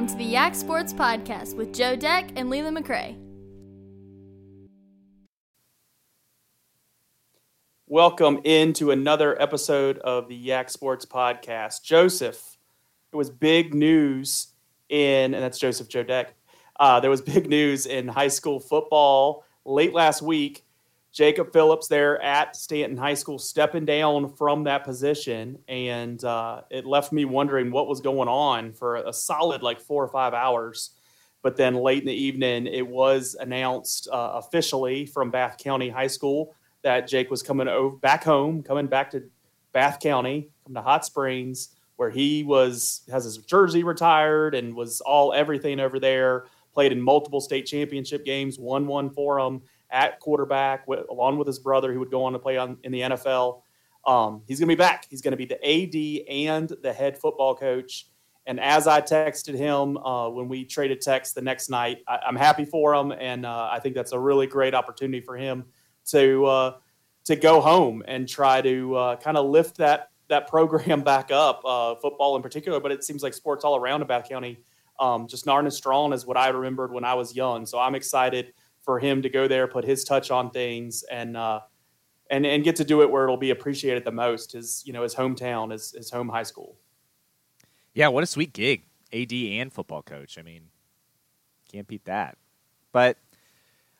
Welcome to the Yak Sports Podcast with Joe Deck and Leland McRae. Welcome into another episode of the Yak Sports Podcast. Joseph, it was big news in, and that's Joseph Joe Deck. Uh, there was big news in high school football late last week Jacob Phillips there at Staunton High School stepping down from that position. And uh, it left me wondering what was going on for a solid like four or five hours. But then late in the evening, it was announced uh, officially from Bath County High School that Jake was coming over, back home, coming back to Bath County, coming to Hot Springs, where he was has his jersey retired and was all everything over there. Played in multiple state championship games, won one for them at quarterback, with, along with his brother, who would go on to play on in the NFL. Um, he's going to be back. He's going to be the AD and the head football coach. And as I texted him uh, when we traded text the next night, I, am happy for him, and uh, I think that's a really great opportunity for him to uh, to go home and try to uh, kind of lift that that program back up, uh, football in particular. But it seems like sports all around Bath County um, just aren't as strong as what I remembered when I was young. So I'm excited for him to go there, put his touch on things, and uh, and and get to do it where it'll be appreciated the most. His you know his hometown, his his home high school. Yeah, what a sweet gig, AD and football coach. I mean, can't beat that. But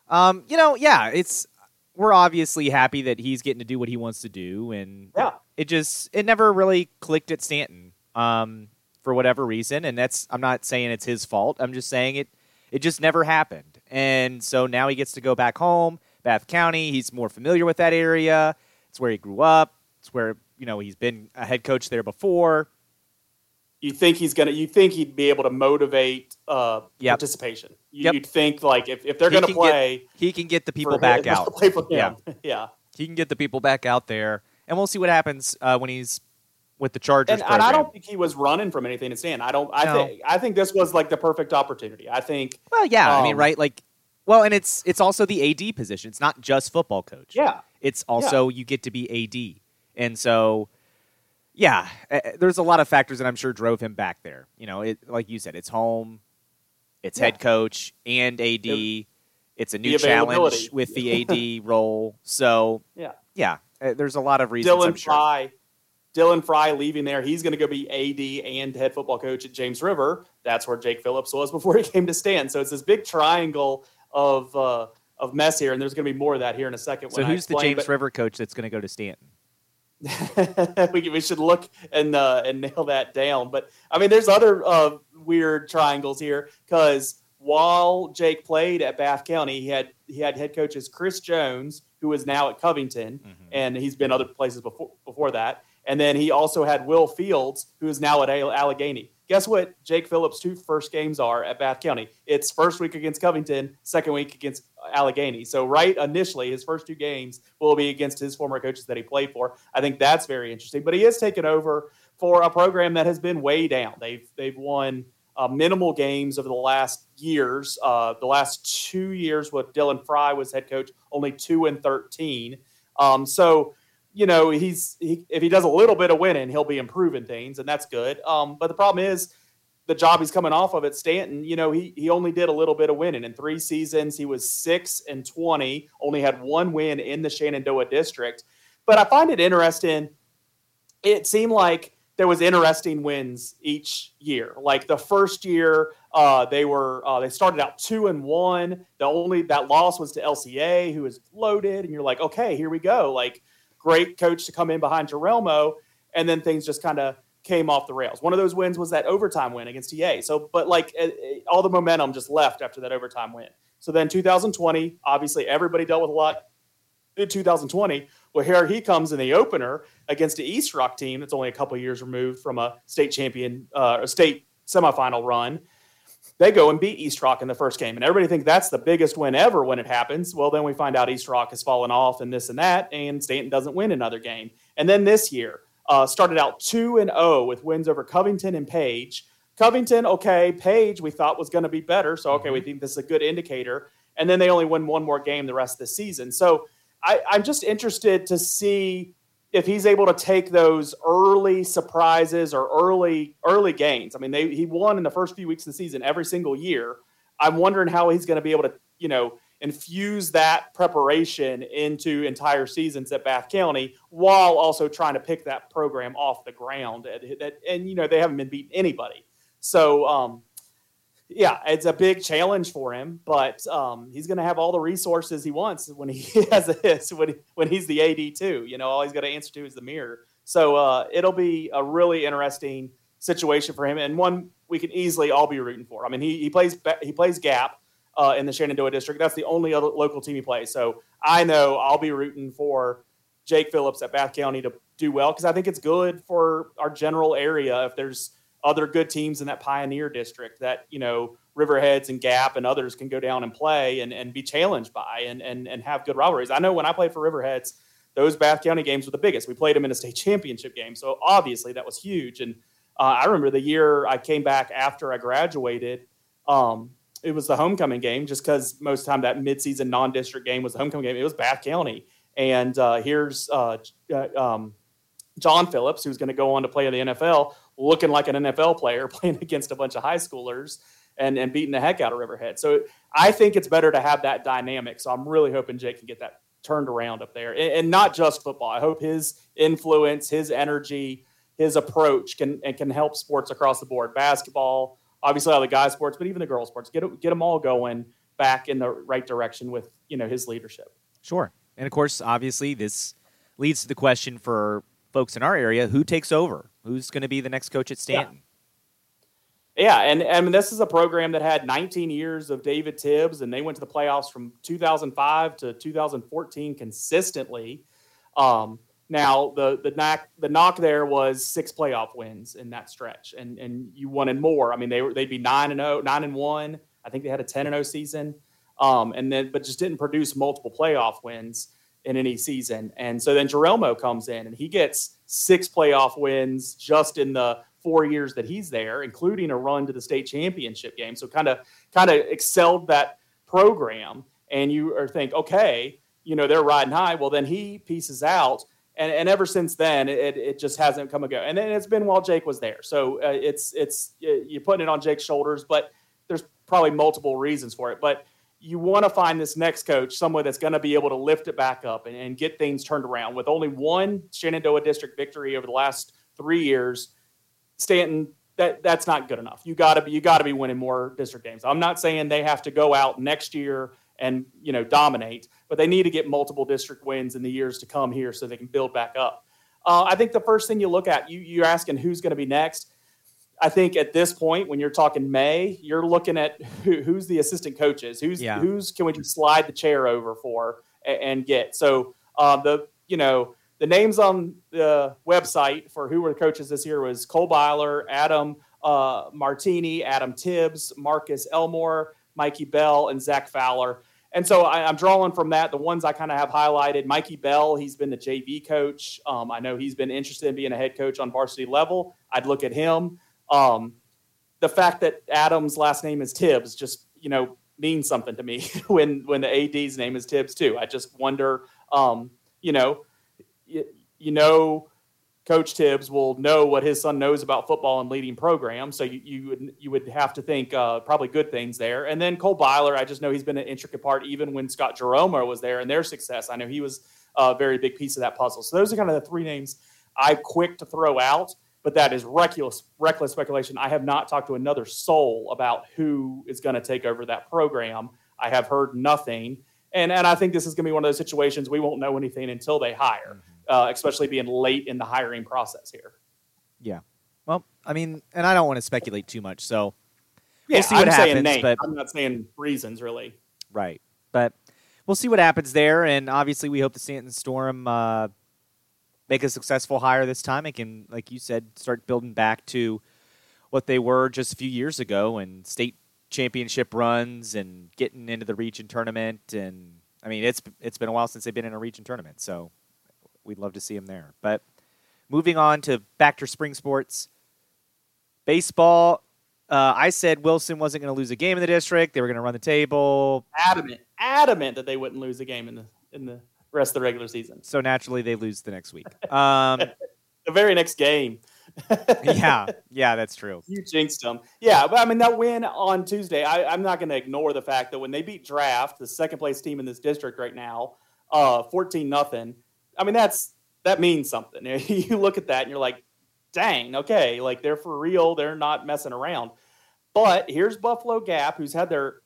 um, you know, yeah, it's we're obviously happy that he's getting to do what he wants to do, and yeah, it just it never really clicked at Staunton um, for whatever reason, and that's I'm not saying it's his fault. I'm just saying it it just never happened. And so now he gets to go back home, Bath County. He's more familiar with that area. It's where he grew up. It's where, you know, he's been a head coach there before. You think he's gonna? You think he'd be able to motivate uh, yep. participation? You, yep. You'd think like if, if they're going to play, get, he can get the people back out. Play for him. Yeah, yeah. He can get the people back out there, and we'll see what happens uh, when he's with the Chargers. And, and, I don't think he was running from anything to stand. I don't. I no. think. I think this was like the perfect opportunity. I think. Well, yeah. Um, I mean, um, right? Like, well, and it's it's also the AD position. It's not just football coach. Yeah. It's also yeah. you get to be AD, and so. Yeah, uh, there's a lot of factors that I'm sure drove him back there. You know, it like you said, it's home, it's yeah. head coach and AD. It, it's a new challenge with the AD role. So yeah, yeah, uh, there's a lot of reasons. Dylan I'm sure. Fry Dylan Fry leaving there. He's going to go be AD and head football coach at James River. That's where Jake Phillips was before he came to Stan. So it's this big triangle of uh, of mess here, and there's going to be more of that here in a second. So who's the James but, River coach that's going to go to Staunton? we, we should look and uh, and nail that down. But I mean, there's other uh, weird triangles here because while Jake played at Bath County, he had he had head coaches Chris Jones, who is now at Covington, mm-hmm. and he's been other places before before that. And then he also had Will Fields, who is now at Allegheny. Guess what Jake Phillips' two first games are at Bath County? It's first week against Covington, second week against Allegheny. So, right initially, his first two games will be against his former coaches that he played for. I think that's very interesting. But he is taken over for a program that has been way down. They've they've won uh, minimal games over the last years. Uh, the last two years with Dylan Fry was head coach, only two and thirteen. Um, so you know, he's he, if he does a little bit of winning, he'll be improving things, and that's good. Um, but the problem is the job he's coming off of at Staunton. You know, he he only did a little bit of winning in three seasons. He was six and twenty, only had one win in the Shenandoah district. But I find it interesting. It seemed like there was interesting wins each year. Like the first year, uh, they were uh, they started out two and one. The only that loss was to LCA, who was loaded, and you're like, okay, here we go. Like great coach to come in behind Jerelmo, and then things just kind of came off the rails. One of those wins was that overtime win against TA. So, but like all the momentum just left after that overtime win. So then 2020, obviously everybody dealt with a lot in 2020. Well, here he comes in the opener against the East Rock team that's only a couple years removed from a state champion, uh, a state semifinal run. They go and beat East Rock in the first game, and everybody thinks that's the biggest win ever when it happens. Well, then we find out East Rock has fallen off and this and that, and Staunton doesn't win another game. And then this year uh, started out two and zero oh with wins over Covington and Page. Covington, okay, Page, we thought was going to be better, so okay, we mm-hmm. think this is a good indicator. And then they only win one more game the rest of the season. So I, I'm just interested to see if he's able to take those early surprises or early early gains. I mean, they, he won in the first few weeks of the season every single year. I'm wondering how he's going to be able to, you know, infuse that preparation into entire seasons at Bath County while also trying to pick that program off the ground. And, and you know, they haven't been beating anybody. So, um, yeah, it's a big challenge for him, but um, he's going to have all the resources he wants when he has this when when he's the AD too. You know, all he's got to answer to is the mirror. So uh, it'll be a really interesting situation for him, and one we can easily all be rooting for. I mean, he, he plays he plays gap uh, in the Shenandoah district. That's the only other local team he plays. So I know I'll be rooting for Jake Phillips at Bath County to do well because I think it's good for our general area if there's other good teams in that Pioneer district that you know Riverheads and Gap and others can go down and play and, and be challenged by and, and and have good rivalries. I know when I played for Riverheads, those Bath County games were the biggest. We played them in a state championship game, so obviously that was huge. And uh, I remember the year I came back after I graduated. Um, it was the homecoming game, just because most of the time that midseason non-district game was the homecoming game. It was Bath County, and uh, here's uh, uh um, John Phillips, who's going to go on to play in the NFL, looking like an NFL player playing against a bunch of high schoolers and, and beating the heck out of Riverhead. So I think it's better to have that dynamic. So I'm really hoping Jake can get that turned around up there. And, and not just football. I hope his influence, his energy, his approach can and can help sports across the board. Basketball, obviously all the guys sports, but even the girls sports. Get get them all going back in the right direction with, you know, his leadership. Sure. And of course, obviously this leads to the question for folks in our area, who takes over? Who's going to be the next coach at Staunton? Yeah. yeah, and I mean this is a program that had 19 years of David Tibbs, and they went to the playoffs from 2005 to 2014 consistently. Um, now the the knock the knock there was six playoff wins in that stretch, and and you wanted more. I mean they were they'd be nine and 0, 9 and one. I think they had a 10 and 0 season, um, and then but just didn't produce multiple playoff wins in any season. And so then Jerelmo comes in and he gets six playoff wins just in the four years that he's there, including a run to the state championship game. So kind of kind of excelled that program. And you are think, okay, you know, they're riding high. Well, then he pieces out. And, and ever since then, it, it just hasn't come and go. And then it's been while Jake was there. So uh, it's it's you're putting it on Jake's shoulders, but there's probably multiple reasons for it. But you want to find this next coach, someone that's going to be able to lift it back up and, and, get things turned around. With only one Shenandoah district victory over the last three years, Staunton, that that's not good enough. You got to be you got to be winning more district games. I'm not saying they have to go out next year and you know dominate, but they need to get multiple district wins in the years to come here so they can build back up. Uh, I think the first thing you look at, you you're asking who's going to be next I think at this point, when you're talking May, you're looking at who, who's the assistant coaches, who's yeah. who's can we just slide the chair over for and, and get. So uh, the you know the names on the website for who were the coaches this year was Cole Byler, Adam uh, Martini, Adam Tibbs, Marcus Elmore, Mikey Bell, and Zach Fowler. And so I, am drawing from that the ones I kind of have highlighted. Mikey Bell, he's been the JV coach. Um, I know he's been interested in being a head coach on varsity level. I'd look at him. Um, the fact that Adam's last name is Tibbs just you know means something to me when when the AD's name is Tibbs too. I just wonder, um, you know, you, you know. Coach Tibbs will know what his son knows about football and leading programs. So you, you would you would have to think uh, probably good things there. And then Cole Byler, I just know he's been an intricate part even when Scott Jeromo was there and their success. I know he was a very big piece of that puzzle. So those are kind of the three names I'm quick to throw out but that is reckless, reckless speculation. I have not talked to another soul about who is going to take over that program. I have heard nothing. And, and I think this is going to be one of those situations we won't know anything until they hire, mm-hmm. uh, especially being late in the hiring process here. Yeah. Well, I mean, and I don't want to speculate too much. So yeah, we'll see what I'm happens. Saying name. But I'm not saying reasons really. Right. But we'll see what happens there. And obviously, we hope the Staunton Storm uh, make a successful hire this time and can, like you said, start building back to what they were just a few years ago and state championship runs and getting into the region tournament. And I mean, it's it's been a while since they've been in a region tournament, so we'd love to see them there. But moving on to back to spring sports, baseball. Uh, I said Wilson wasn't going to lose a game in the district. They were going to run the table. Adamant, adamant that they wouldn't lose a game in the in the rest of the regular season. So naturally, they lose the next week. Um, the very next game. yeah, yeah, that's true. You jinxed them. Yeah, but I mean that win on Tuesday. I, am not going to ignore the fact that when they beat Draft, the second place team in this district right now, uh, fourteen nothing. I mean that's that means something. you look at that and you're like, dang, okay, like they're for real. They're not messing around. But here's Buffalo Gap, who's had their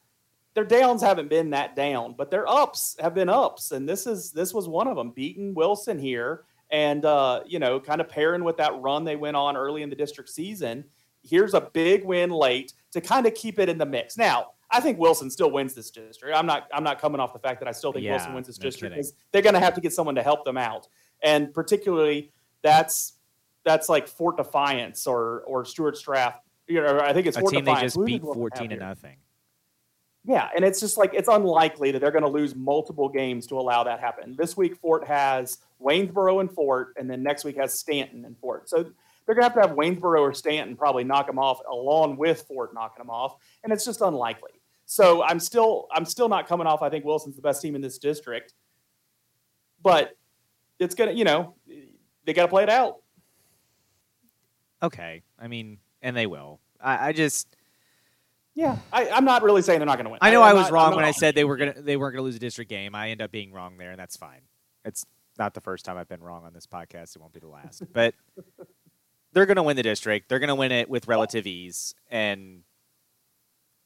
their downs haven't been that down, but their ups have been ups, and this is this was one of them. Beating Wilson here and uh, you know, kind of pairing with that run they went on early in the district season. Here's a big win late to kind of keep it in the mix. Now, I think Wilson still wins this district. I'm not I'm not coming off the fact that I still think yeah, Wilson wins this no district because they're going to have to get someone to help them out, and particularly that's that's like Fort Defiance or or Stuarts Draft. You know, I think it's a Fort team Defiance. they just beat fourteen to nothing. Yeah, and it's just like it's unlikely that they're going to lose multiple games to allow that happen. This week, Fort has Waynesboro and Fort, and then next week has Staunton and Fort. So they're going to have to have Waynesboro or Staunton probably knock them off along with Fort knocking them off, and it's just unlikely. So I'm still I'm still not coming off. I think Wilson's the best team in this district, but it's gonna you know they got to play it out. Okay, I mean, and they will. I, I just yeah, I, am not really saying they're not going to win. I know I, I was not, wrong when I said they were gonna they weren't going to lose a district game. I end up being wrong there, and that's fine. It's not the first time I've been wrong on this podcast. It won't be the last. but they're going to win the district. They're going to win it with relative ease, and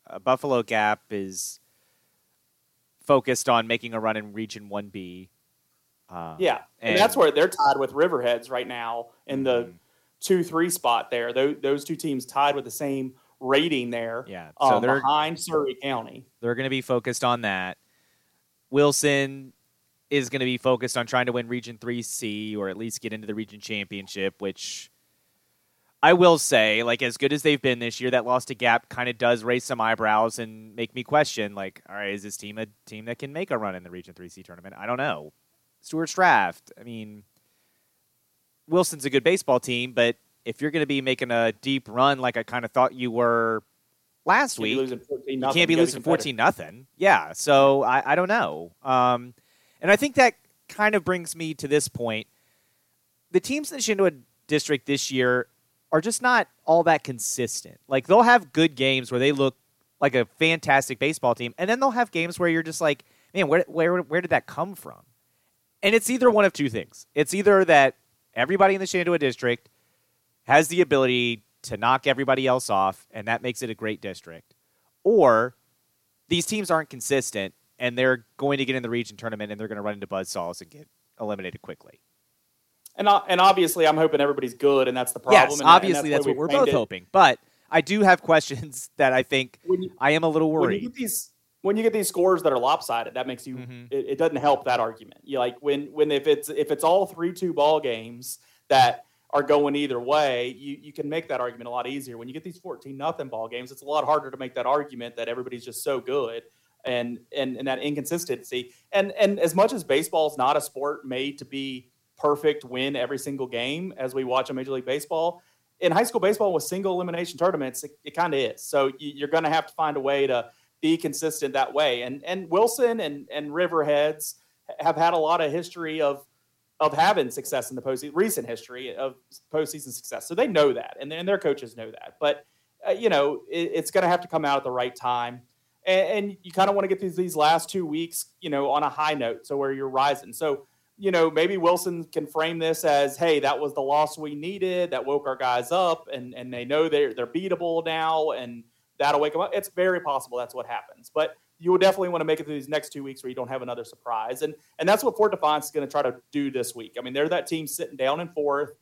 uh, Buffalo Gap is focused on making a run in Region One B. Uh, yeah, and, and, that's where they're tied with Riverheads right now in the mm-hmm. two three spot. There, those, those two teams tied with the same rating there. Yeah, so um, they're behind Surry County. They're going to be focused on that. Wilson is going to be focused on trying to win Region 3C or at least get into the region championship, which I will say, like as good as they've been this year, that loss to Gap kind of does raise some eyebrows and make me question, like, all right, is this team a team that can make a run in the Region 3C tournament? I don't know. Stuart Draft. I mean, Wilson's a good baseball team, but if you're going to be making a deep run like I kind of thought you were last week, you can't be losing 14 nothing. Yeah, so I, I don't know. Um, and I think that kind of brings me to this point. The teams in the Shenandoah district this year are just not all that consistent. Like they'll have good games where they look like a fantastic baseball team, and then they'll have games where you're just like, man, where where where did that come from? And it's either one of two things. It's either that everybody in the Shenandoah district has the ability to knock everybody else off, and that makes it a great district. Or these teams aren't consistent, and they're going to get in the region tournament, and they're going to run into buzzsaws and get eliminated quickly. And and obviously, I'm hoping everybody's good, and that's the problem. Yes, and, obviously, and that's, that's what we're both it. hoping. But I do have questions that I think you, I am a little worried. When you get these, when you get these scores that are lopsided, that makes you. Mm-hmm. It, it, doesn't help that argument. You like when when if it's if it's all three two ball games that are going either way, you, you can make that argument a lot easier. When you get these 14 nothing ball games, it's a lot harder to make that argument that everybody's just so good and and, and that inconsistency. And and as much as baseball is not a sport made to be perfect, win every single game as we watch on Major League Baseball, in high school baseball with single elimination tournaments, it, it kind of is. So you're going to have to find a way to be consistent that way. And and Wilson and and Riverheads have had a lot of history of of having success in the postseason, recent history of postseason success. So they know that, and, and their coaches know that. But uh, you know, it, it's going to have to come out at the right time, and, and you kind of want to get these these last two weeks, you know, on a high note, so where you're rising. So you know, maybe Wilson can frame this as, "Hey, that was the loss we needed. That woke our guys up, and and they know they're they're beatable now, and that'll wake them up." It's very possible that's what happens, but you will definitely want to make it through these next two weeks where you don't have another surprise. And and that's what Fort Defiance is going to try to do this week. I mean, they're that team sitting down in fourth.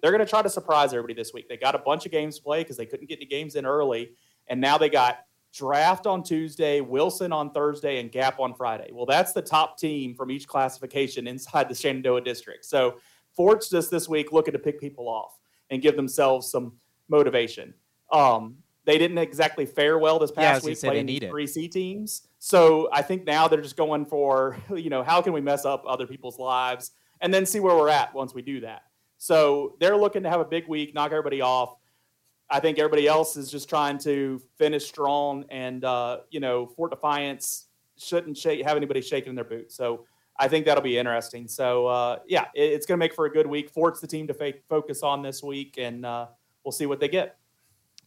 They're going to try to surprise everybody this week. They got a bunch of games to play because they couldn't get any games in early, and now they got draft on Tuesday, Wilson on Thursday, and Gap on Friday. Well, that's the top team from each classification inside the Shenandoah district. So Fort's just this week looking to pick people off and give themselves some motivation. Um, they didn't exactly fare well this past yeah, week playing these three C teams. So I think now they're just going for, you know, how can we mess up other people's lives and then see where we're at once we do that. So they're looking to have a big week, knock everybody off. I think everybody else is just trying to finish strong, and uh, you know, Fort Defiance shouldn't shake, have anybody shaking in their boots. So I think that'll be interesting. So uh, yeah, it, it's going to make for a good week. Fort's the team to fa- focus on this week, and uh, we'll see what they get.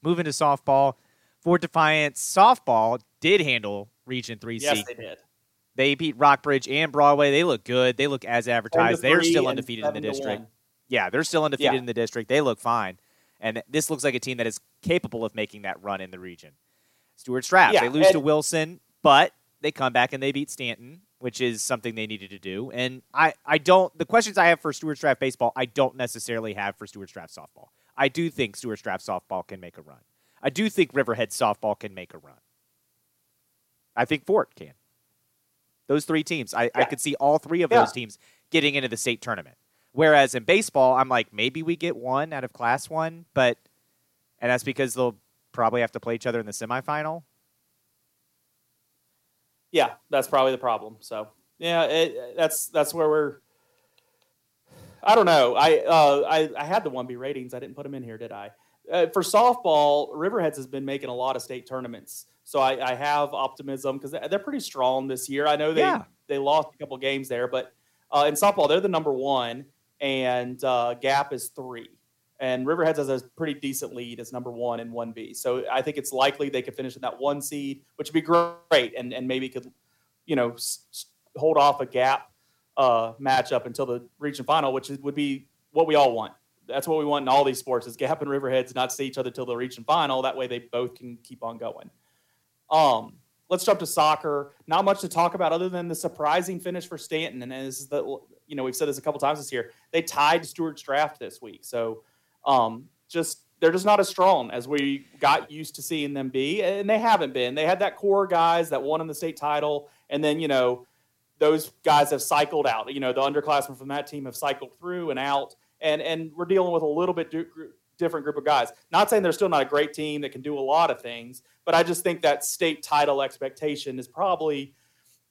Moving to softball, Fort Defiance softball did handle Region 3C. Yes, they did. They beat Rockbridge and Broadway. They look good. They look as advertised. They're still undefeated in the district. one. Yeah, they're still undefeated Yeah. in the district. They look fine. And this looks like a team that is capable of making that run in the region. Stuarts Draft, Yeah, they lose to Wilson, but they come back and they beat Staunton, which is something they needed to do. And I, I don't, the questions I have for Stuarts Draft baseball, I don't necessarily have for Stuarts Draft softball. I do think Stuarts Draft softball can make a run. I do think Riverhead softball can make a run. I think Fort can. Those three teams, I, I could see all three of Yeah. those teams getting into the state tournament. Whereas in baseball, I'm like, maybe we get one out of class one, but and that's because they'll probably have to play each other in the semifinal. Yeah, that's probably the problem. So yeah, it, that's that's where we're. I don't know. I uh, I I had the one B ratings. I didn't put them in here, did I? Uh, for softball, Riverheads has been making a lot of state tournaments, so I, I have optimism because they're pretty strong this year. I know they Yeah. they lost a couple games there, but uh, in softball they're the number one, and uh, Gap is three, and Riverheads has a pretty decent lead as number one in one B. So I think it's likely they could finish in that one seed, which would be great, and and maybe could, you know, s- hold off a Gap uh, matchup until the region final, which would be what we all want. That's what we want in all these sports: is Gap and Riverheads not see each other till the region final. That way, they both can keep on going. Um, let's jump to soccer. Not much to talk about other than the surprising finish for Staunton, and as the you know we've said this a couple times this year. They tied Stuarts Draft this week, so um, just they're just not as strong as we got used to seeing them be, and they haven't been. They had that core guys that won in the state title, and then you know those guys have cycled out. You know the underclassmen from that team have cycled through and out, and and we're dealing with a little bit di- different group of guys. Not saying they're still not a great team that can do a lot of things, but I just think that state title expectation is probably,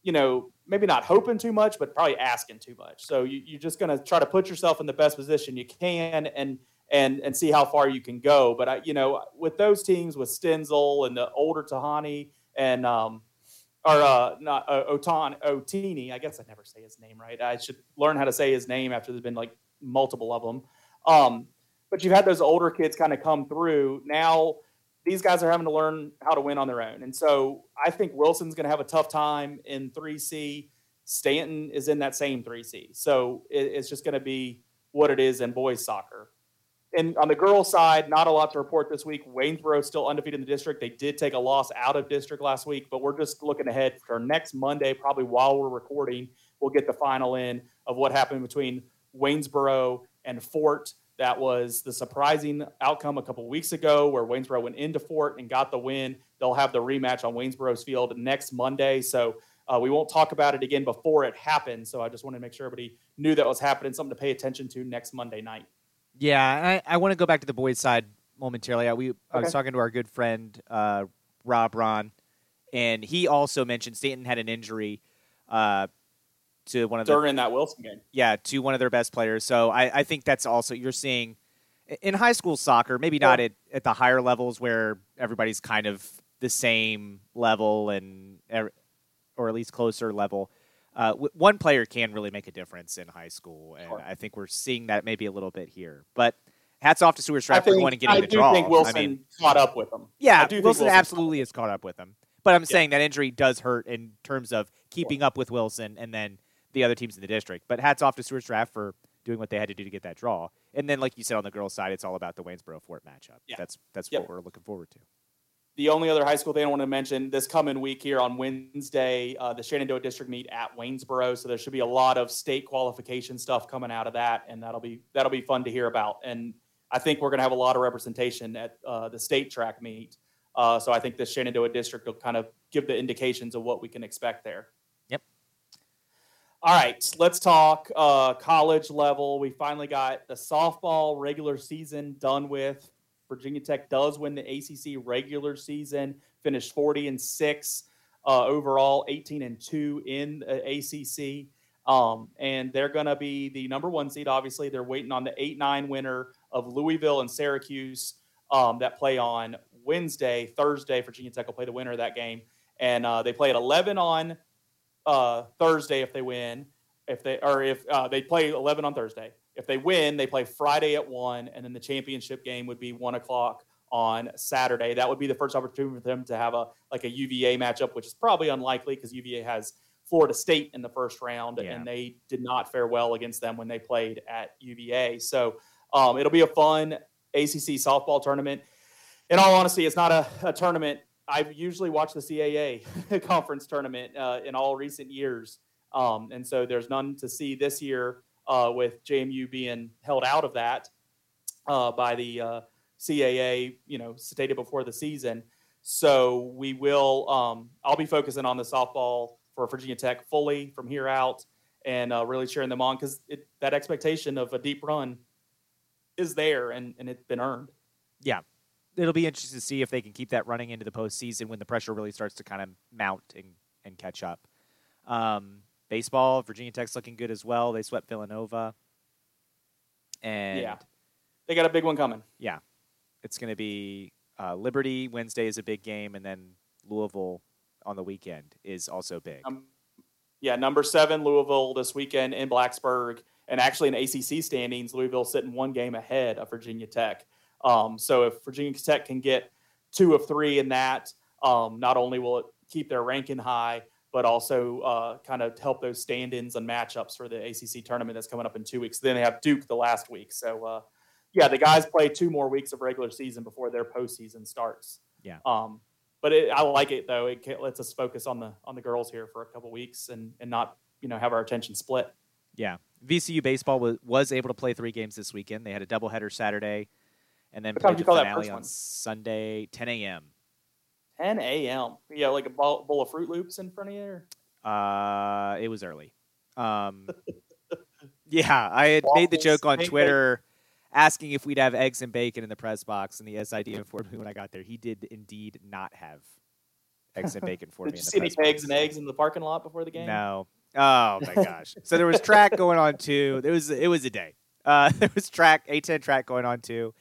you know, maybe not hoping too much, but probably asking too much. So you, you're just going to try to put yourself in the best position you can and and and see how far you can go. But I, you know, with those teams with Stenzel and the older Tahani and um, or uh, not uh, Otan Otini. I guess I never say his name right. I should learn how to say his name after there's been like multiple of them. Um, but you've had those older kids kind of come through. Now these guys are having to learn how to win on their own, and so I think Wilson's going to have a tough time in 3C. Staunton is in that same 3C, so it, it's just going to be what it is in boys soccer. And on the girls' side, not a lot to report this week. Waynesboro still undefeated in the district. They did take a loss out of district last week, but we're just looking ahead for next Monday, probably while we're recording. We'll get the final in of what happened between Waynesboro and Fort. That was the surprising outcome a couple weeks ago, where Waynesboro went into Fort and got the win. They'll have the rematch on Waynesboro's field next Monday. So uh, we won't talk about it again before it happens. So I just wanted to make sure everybody knew that was happening, something to pay attention to next Monday night. Yeah, I, I want to go back to the boys' side momentarily. I, we, I was talking to our good friend uh, Rob Ron, and he also mentioned Staunton had an injury uh, to one of the during that Wilson game. yeah to one of their best players. So I, I think that's also you're seeing in high school soccer, maybe not at, at the higher levels where everybody's kind of the same level and er- or at least closer level. Uh, w- one player can really make a difference in high school, and Sure. I think we're seeing that maybe a little bit here. But hats off to I Stratford think, going and getting I the do think Wilson I mean, caught up with them. yeah, I do think Wilson Wilson- absolutely has caught up with him. But I'm saying that injury does hurt in terms of keeping up with Wilson and then the other teams in the district. But hats off to Stuarts Draft for doing what they had to do to get that draw. And then, like you said on the girls' side, it's all about the Waynesboro Fort matchup. Yeah. That's that's Yep. what we're looking forward to. The only other high school thing I want to mention this coming week here on Wednesday, uh, the Shenandoah District meet at Waynesboro, so there should be a lot of state qualification stuff coming out of that, and that'll be that'll be fun to hear about. And I think we're going to have a lot of representation at uh, the state track meet. Uh, so I think the Shenandoah District will kind of give the indications of what we can expect there. Yep. All right, let's talk uh, college level. We finally got the softball regular season done with. Virginia Tech does win the ACC regular season, finished 40 and 6 uh, overall, 18 and 2 in the ACC. Um, and they're going to be the number one seed. Obviously, they're waiting on the 8 9 winner of Louisville and Syracuse um, that play on Wednesday. Thursday, Virginia Tech will play the winner of that game. And uh, they play at 11 on uh, Thursday if they win. If they or if uh, they play 11 on Thursday. If they win, they play Friday at one, and then the championship game would be one o'clock on Saturday. That would be the first opportunity for them to have a like a UVA matchup, which is probably unlikely because UVA has Florida State in the first round, Yeah. and they did not fare well against them when they played at UVA. So um, it'll be a fun ACC softball tournament. In all honesty, it's not a, a tournament. I've usually watched the CAA conference tournament uh, in all recent years, um, and so there's none to see this year uh, with JMU being held out of that uh, by the uh, CAA, you know, stated before the season. So we will. Um, I'll be focusing on the softball for Virginia Tech fully from here out, and uh, really cheering them on because that expectation of a deep run is there, and, and it's been earned. Yeah, it'll be interesting to see if they can keep that running into the postseason when the pressure really starts to kind of mount and, and catch up. Um, baseball, Virginia Tech's looking good as well. They swept Villanova. And Yeah. They got a big one coming. Yeah, it's going to be uh, Liberty Wednesday is a big game, and then Louisville on the weekend is also big. Um, yeah, number seven Louisville this weekend in Blacksburg, and actually in ACC standings, Louisville sitting one game ahead of Virginia Tech. Um, so if Virginia Tech can get two of three in that, um, not only will it keep their ranking high, but also uh, kind of help those stand-ins and matchups for the ACC tournament that's coming up in two weeks. Then they have Duke the last week, so uh, yeah, the guys play two more weeks of regular season before their postseason starts. Yeah. Um, but it, I like it though. It lets us focus on the on the girls here for a couple weeks and and not you know have our attention split. Yeah, VCU baseball was, was able to play three games this weekend. They had a doubleheader Saturday, and then What played the finale on? Sunday, 10 a.m. 10 a.m. Yeah, like a bowl, bowl of Fruit Loops in front of you. Or? Uh, it was early. Um, yeah, I had made the joke on. Twitter asking if we'd have eggs and bacon in the press box, and the SID informed me when I got there he did indeed not have eggs and bacon for Did me. you in the see any box. and eggs in the parking lot before the game? No. Oh my gosh. so there was track going on too. There was it was a day. Uh, there was track A10 track going on too.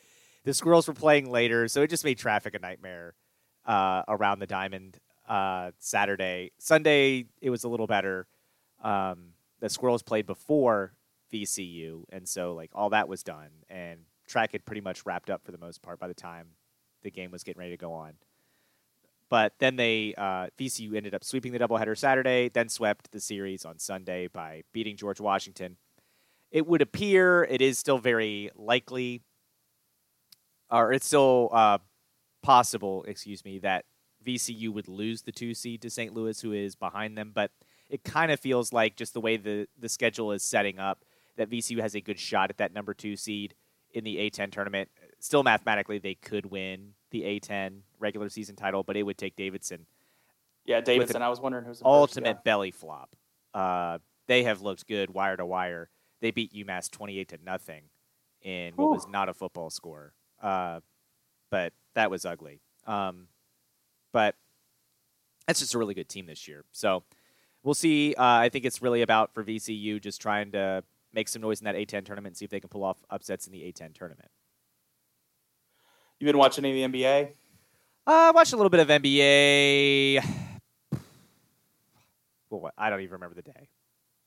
The squirrels were playing later, so it just made traffic a nightmare uh, around the diamond uh, Saturday. Sunday it was a little better. Um, the squirrels played before VCU, and so like all that was done, and track had pretty much wrapped up for the most part by the time the game was getting ready to go on. But then they uh, VCU ended up sweeping the doubleheader Saturday, then swept the series on Sunday by beating George Washington. It would appear it is still very likely, or it's still uh, possible, excuse me, that VCU would lose the two seed to St. Louis, who is behind them. But it kind of feels like just the way the the schedule is setting up that VCU has a good shot at that number two seed in the A10 tournament. Still, mathematically, they could win the A10 regular season title, but it would take Davidson Yeah, Davidson. I was wondering who's the ultimate First, belly flop. Uh, they have looked good wire to wire. They beat UMass twenty-eight to nothing in what was not a football score, uh, but that was ugly. Um, but that's just a really good team this year. So we'll see. Uh, I think it's really about for VCU just trying to make some noise in that A10 tournament and see if they can pull off upsets in the A10 tournament. You been watching any of the NBA? Uh, I watched a little bit of NBA. Well, what? I don't even remember the day.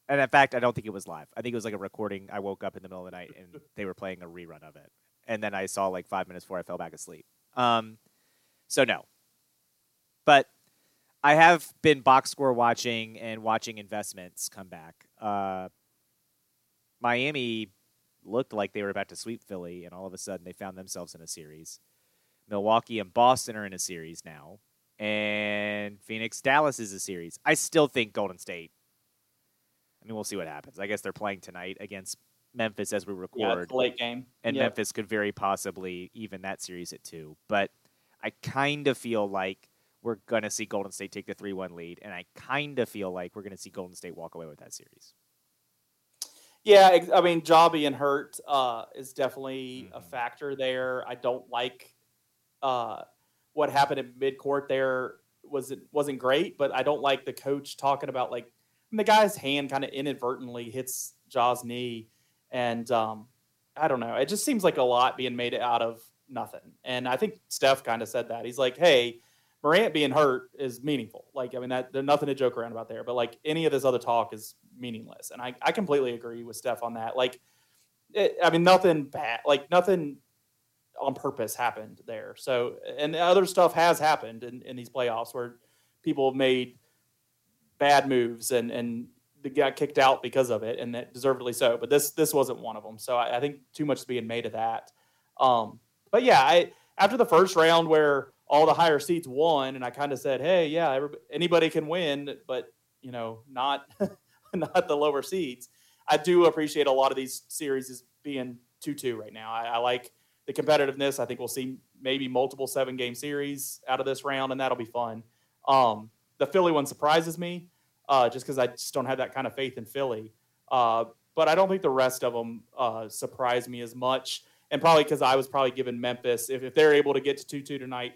And in fact, I don't think it was live. I think it was like a recording. I woke up in the middle of the night and they were playing a rerun of it. And then I saw like five minutes before I fell back asleep. Um, so no. But I have been box score watching and watching investments come back. Uh, Miami looked like they were about to sweep Philly, and all of a sudden they found themselves in a series. Milwaukee and Boston are in a series now, and Phoenix Dallas is a series. I still think Golden State. I mean, we'll see what happens. I guess they're playing tonight against Memphis as we Yeah, record, it's a late game. and Yep. Memphis could very possibly even that series at two. But I kind of feel like we're gonna see Golden State take the three-one lead, and I kind of feel like we're gonna see Golden State walk away with that series. Yeah, I mean, Ja being hurt uh, is definitely a Mhm. factor there. I don't like uh, what happened at midcourt there. Was it wasn't great, but I don't like the coach talking about like the guy's hand kind of inadvertently hits Ja's knee, and um, I don't know. It just seems like a lot being made out of nothing. And I think Steph kind of said that. He's like, "Hey, Morant being hurt is meaningful. Like, I mean, that there's nothing to joke around about there. But like any of this other talk is meaningless, and I, I completely agree with Steph on that. Like, it, I mean, nothing bad, like nothing on purpose happened there. So, and other stuff has happened in, in these playoffs where people have made bad moves and and got kicked out because of it, and that deservedly so. But this this wasn't one of them. So I, I think too much is being made of that. Um, but yeah, I after the first round where all the higher seats won, and I kind of said, hey, yeah, anybody can win, but you know, not not the lower seeds. I do appreciate a lot of these series as being two two right now. I, I like the competitiveness. I think we'll see maybe multiple seven game series out of this round, and that'll be fun. Um, the Philly one surprises me uh, just because I just don't have that kind of faith in Philly. Uh, but I don't think the rest of them uh, surprise me as much. And probably because I was probably given Memphis, if, if they're able to get to 2 2 tonight,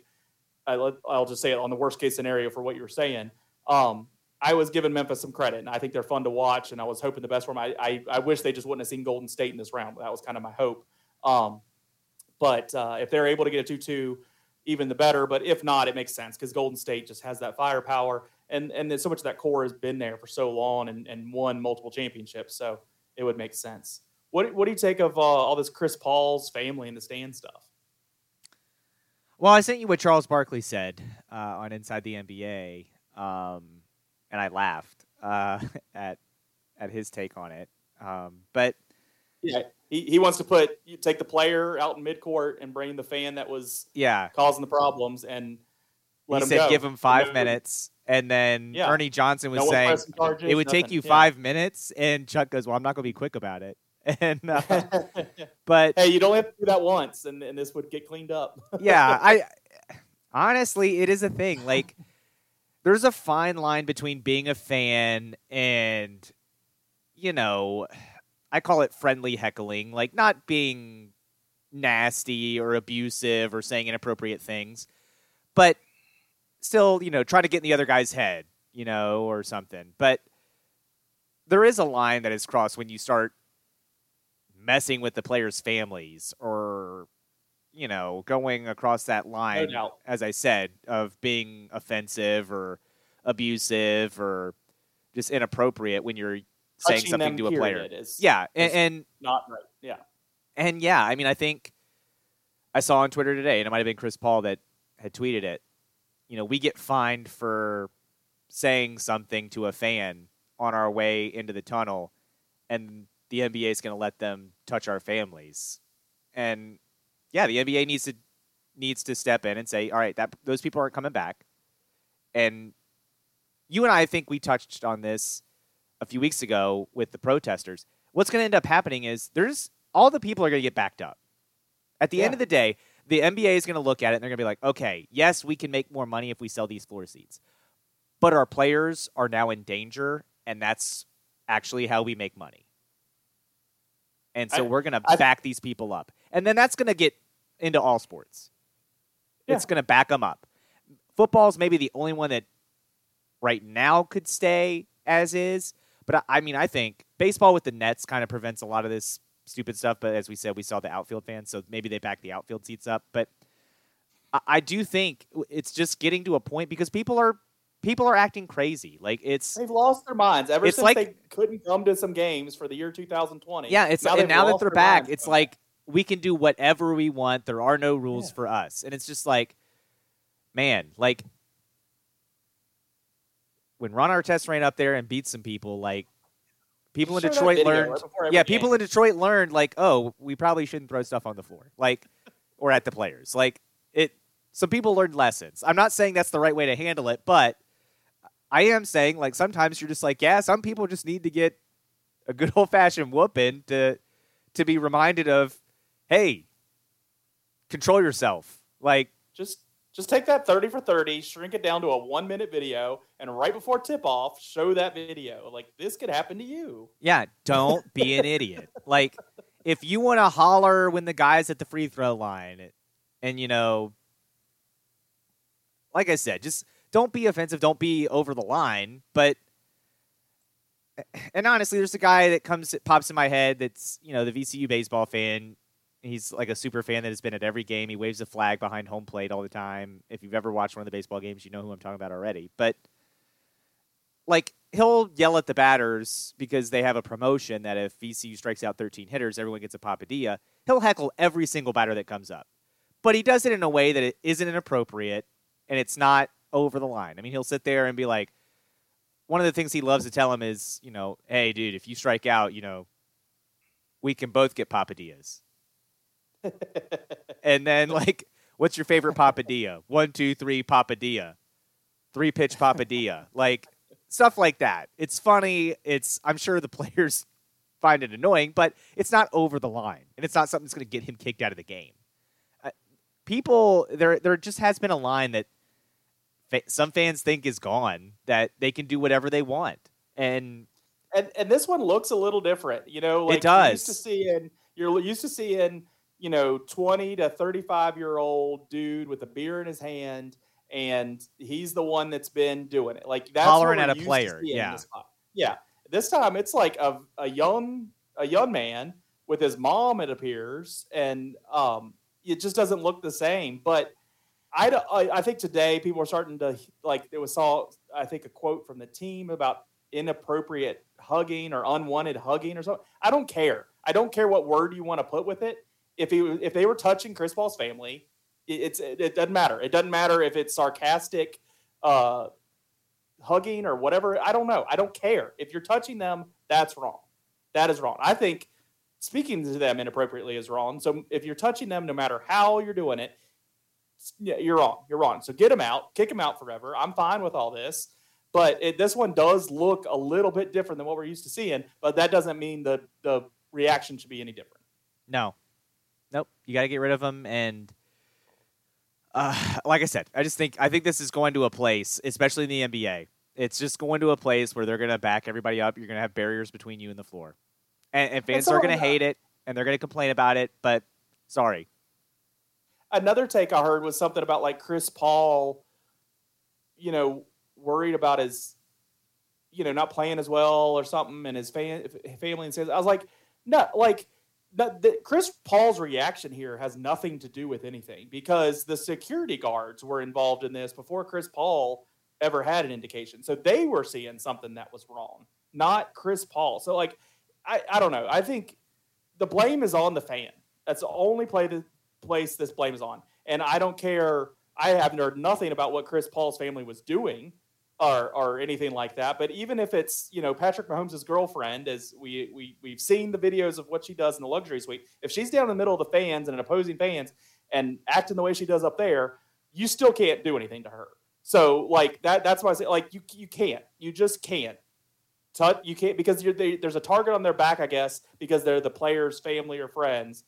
I, will just say it on the worst case scenario for what you were saying. Um, I was giving Memphis some credit, and I think they're fun to watch, and I was hoping the best for them. I, I, I wish they just wouldn't have seen Golden State in this round. That was kind of my hope. Um, but uh, if they're able to get a 2 2, even the better. But if not, it makes sense because Golden State just has that firepower and and so much of that core has been there for so long and, and won multiple championships. So it would make sense. What what do you take of uh, all this Chris Paul's family and the stand stuff? Well, I sent you what Charles Barkley said uh, on Inside the NBA, um, and I laughed uh, at at his take on it. Um, but yeah, he, he wants to put you take the player out in midcourt and bring the fan that was yeah causing the problems and let he said go. give him five minutes and then Yeah. Ernie Johnson was No saying charges, it would take nothing. you Yeah. five minutes, and Chuck goes, "Well, I'm not going to be quick about it." And uh, but hey, you don't have to do that once, and, and this would get cleaned up. yeah, I honestly, it is a thing. Like, there's a fine line between being a fan and, you know, I call it friendly heckling, like not being nasty or abusive or saying inappropriate things, but still, you know, trying to get in the other guy's head, you know, or something. But there is a line that is crossed when you start messing with the players' families or you know going across that line doubt. as i said of being offensive or abusive or just inappropriate when you're saying Touching something to a player is yeah and, and not right. Yeah, and yeah, I mean, I think I saw on Twitter today, and it might have been Chris Paul that had tweeted it. You know, we get fined for saying something to a fan on our way into the tunnel, and the NBA is going to let them touch our families. And yeah, the NBA needs to needs to step in and say, all right, that those people aren't coming back. And you and I, I think we touched on this a few weeks ago with the protesters. What's going to end up happening is there's all the people are going to get backed up. At the end of the day, the NBA is going to look at it and they're going to be like, okay, yes, we can make more money if we sell these floor seats, but our players are now in danger, and that's actually how we make money. And so I- we're going to back these people up, and then that's going to get into all sports. It's going to back them up. Football's maybe the only one that right now could stay as is. But I, I mean, I think baseball with the Nets kind of prevents a lot of this stupid stuff. But as we said, we saw the outfield fans, so maybe they back the outfield seats up. But I, I do think it's just getting to a point because people are people are acting crazy. Like it's they've lost their minds ever since like- they couldn't come to some games for the year 2020. yeah, it's now and now that they're back, minds it's like we can do whatever we want. There are no rules Yeah. for us, and it's just like, man, like when Ron Artest ran up there and beat some people, like people in Detroit learned. yeah, people game. in Detroit learned like, oh, we probably shouldn't throw stuff on the floor, like, or at the players. Like it, some people learned lessons. I'm not saying that's the right way to handle it, but I am saying like sometimes you're just like, yeah, some people just need to get a good old fashioned whooping to to be reminded of, hey, control yourself. Like, just just take that 30 for 30 shrink it down to a one minute video and right before tip off show that video like this could happen to you yeah, don't be an idiot. Like, if you want to holler when the guy's at the free throw line, and you know, like I said, just don't be offensive, don't be over the line. But, and honestly, there's a guy that comes pops in my head that's you know the VCU baseball fan. He's like a super fan that has been at every game. He waves a flag behind home plate all the time. If you've ever watched one of the baseball games, you know who I'm talking about already. But like he'll yell at the batters because they have a promotion that if VCU strikes out 13 hitters, everyone gets a papadilla. He'll heckle every single batter that comes up. But he does it in a way that it isn't inappropriate and it's not over the line. I mean, he'll sit there and be like, one of the things he loves to tell him is, you know, hey, dude, if you strike out, you know, we can both get papadillas. and then, like, what's your favorite papadilla? One, two, three, papadilla. Three pitch papadilla. like, stuff like that. It's funny. It's I'm sure the players find it annoying, but it's not over the line, and it's not something that's going to get him kicked out of the game. Uh, people, there there just has been a line that fa- some fans think is gone that they can do whatever they want, and and and this one looks a little different. You know, like it does. You're used to seeing you're used to seeing you know twenty to thirty five year old dude with a beer in his hand and he's the one that's been doing it. Like that's hollering at a player. Yeah, this yeah. This time it's like a, a young a young man with his mom. It appears, and um, it just doesn't look the same. But I, I, think today people are starting to like there was saw I think a quote from the team about inappropriate hugging or unwanted hugging or something. I don't care. I don't care what word you want to put with it. If he if they were touching Chris Paul's family, it's it doesn't matter. It doesn't matter if it's sarcastic, uh, hugging or whatever. I don't know. I don't care. If you're touching them, that's wrong. That is wrong. I think speaking to them inappropriately is wrong. So if you're touching them, no matter how you're doing it, you're wrong. You're wrong. So get them out, kick them out forever. I'm fine with all this, but it, this one does look a little bit different than what we're used to seeing. But that doesn't mean the the reaction should be any different. No. You got to get rid of them and uh, like I said, I just think I think this is going to a place, especially in the NBA. It's just going to a place where they're going to back everybody up. You're going to have barriers between you and the floor, and, and fans are going to hate it and they're going to complain about it. But sorry. Another take I heard was something about like Chris Paul, you know, worried about his, you know, not playing as well or something, and his fan, family and says, I was like, no, like Chris Paul's reaction here has nothing to do with anything because the security guards were involved in this before Chris Paul ever had an indication. So they were seeing something that was wrong, not Chris Paul. So like, I, I don't know. I think the blame is on the fan. That's the only play the place this blame is on. And I don't care. I have heard nothing about what Chris Paul's family was doing or, or anything like that. But even if it's you know Patrick Mahomes' girlfriend, as we we we've seen the videos of what she does in the luxury suite, if she's down in the middle of the fans and opposing fans and acting the way she does up there, you still can't do anything to her. So like that that's why I say like you you can't you just can't. Tut, you can't because they, there's a target on their back, I guess, because they're the player's family or friends.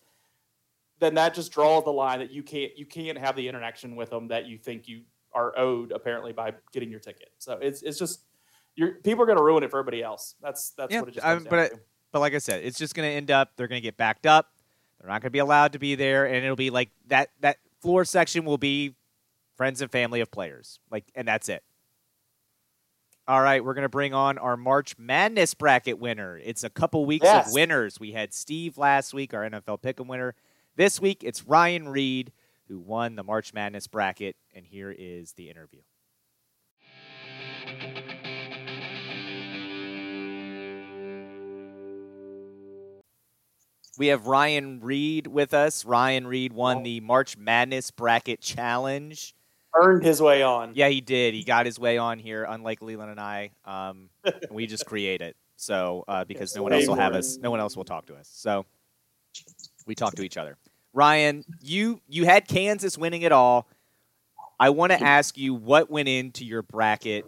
Then that just draws the line that you can't you can't have the interaction with them that you think you are owed apparently by getting your ticket. So it's it's just you're people are going to ruin it for everybody else. That's that's yeah, what it just I, comes but down I, but like I said, it's just going to end up they're going to get backed up. They're not going to be allowed to be there, and it'll be like that. That floor section will be friends and family of players, like, and that's it. All right, we're going to bring on our March Madness bracket winner. It's a couple weeks Yes. of winners. We had Steve last week, our NFL Pick'em winner. This week, it's Ryan Reed who won the March Madness bracket, and here is the interview. We have Ryan Reed with us. Ryan Reed won the March Madness bracket challenge. Earned his way on. Yeah, he did. He got his way on here, unlike Leland and I. Um, we just create it. So uh, because no one else will have us, no one else will talk to us. So we talk to each other. Ryan, you you had Kansas winning it all. I want to ask you what went into your bracket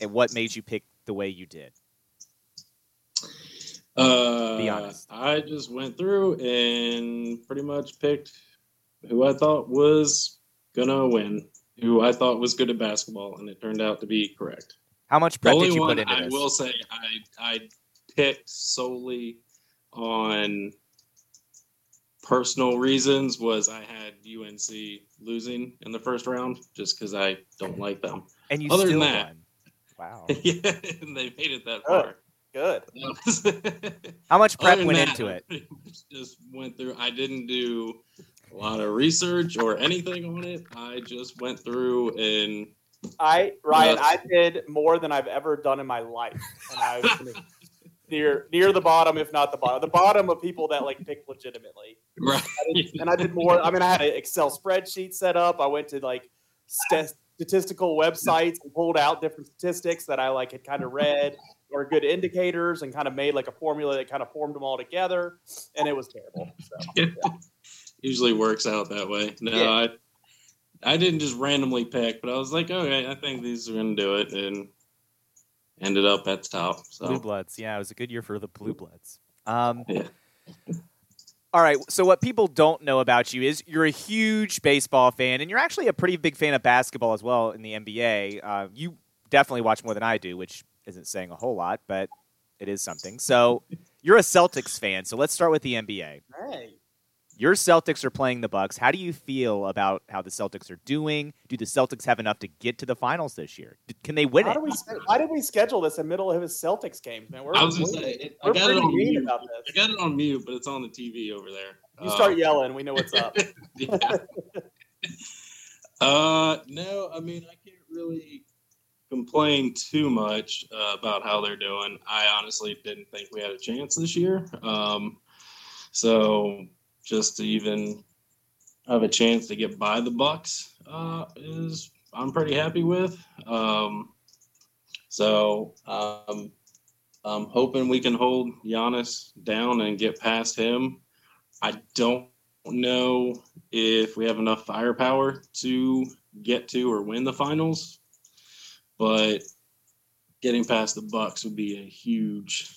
and what made you pick the way you did. Uh, Be honest. I just went through and pretty much picked who I thought was gonna win, who I thought was good at basketball, and it turned out to be correct. How much prep did you put into I this? will say I I picked solely on personal reasons was I had UNC losing in the first round just because I don't like them. and you other still than that- won. Wow. yeah, and they made it that Oh. far. Good. How much prep went that, into it? Just went through. I didn't do a lot of research or anything on it. I just went through and I Ryan, Yeah. I did more than I've ever done in my life, and I was near near the bottom, if not the bottom, the bottom of people that like pick legitimately. right. And I did more. I mean, I had an Excel spreadsheet set up. I went to like st- statistical websites and pulled out different statistics that I like had kind of read or good indicators, and kind of made like a formula that kind of formed them all together, and it was terrible. So. Usually works out that way. No, Yeah. I I didn't just randomly pick, but I was like, okay, I think these are gonna do it, and ended up at the top. Blue Bloods. Yeah, it was a good year for the Blue Bloods. Um, Yeah. All right. So what people don't know about you is you're a huge baseball fan, and you're actually a pretty big fan of basketball as well in the NBA. Uh, you definitely watch more than I do, which isn't saying a whole lot, but it is something. So you're a Celtics fan. So let's start with the NBA. Hey. Your Celtics are playing the Bucks. How do you feel about how the Celtics are doing? Do the Celtics have enough to get to the finals this year? Can they win How it? do we? Why did we schedule this in the middle of his Celtics games, man? We're, I was gonna we're- say it- I we're got it pretty on mean mute. about I got it on mute, but it's on the TV over there. You Uh, start yelling, we know what's up. uh, no, I mean I can't really complain too much uh, about how they're doing. I honestly didn't think we had a chance this year. Um, so just to even have a chance to get by the Bucks uh, is I'm pretty happy with. Um, so um, I'm hoping we can hold Giannis down and get past him. I don't know if we have enough firepower to get to or win the finals, but getting past the Bucks would be a huge,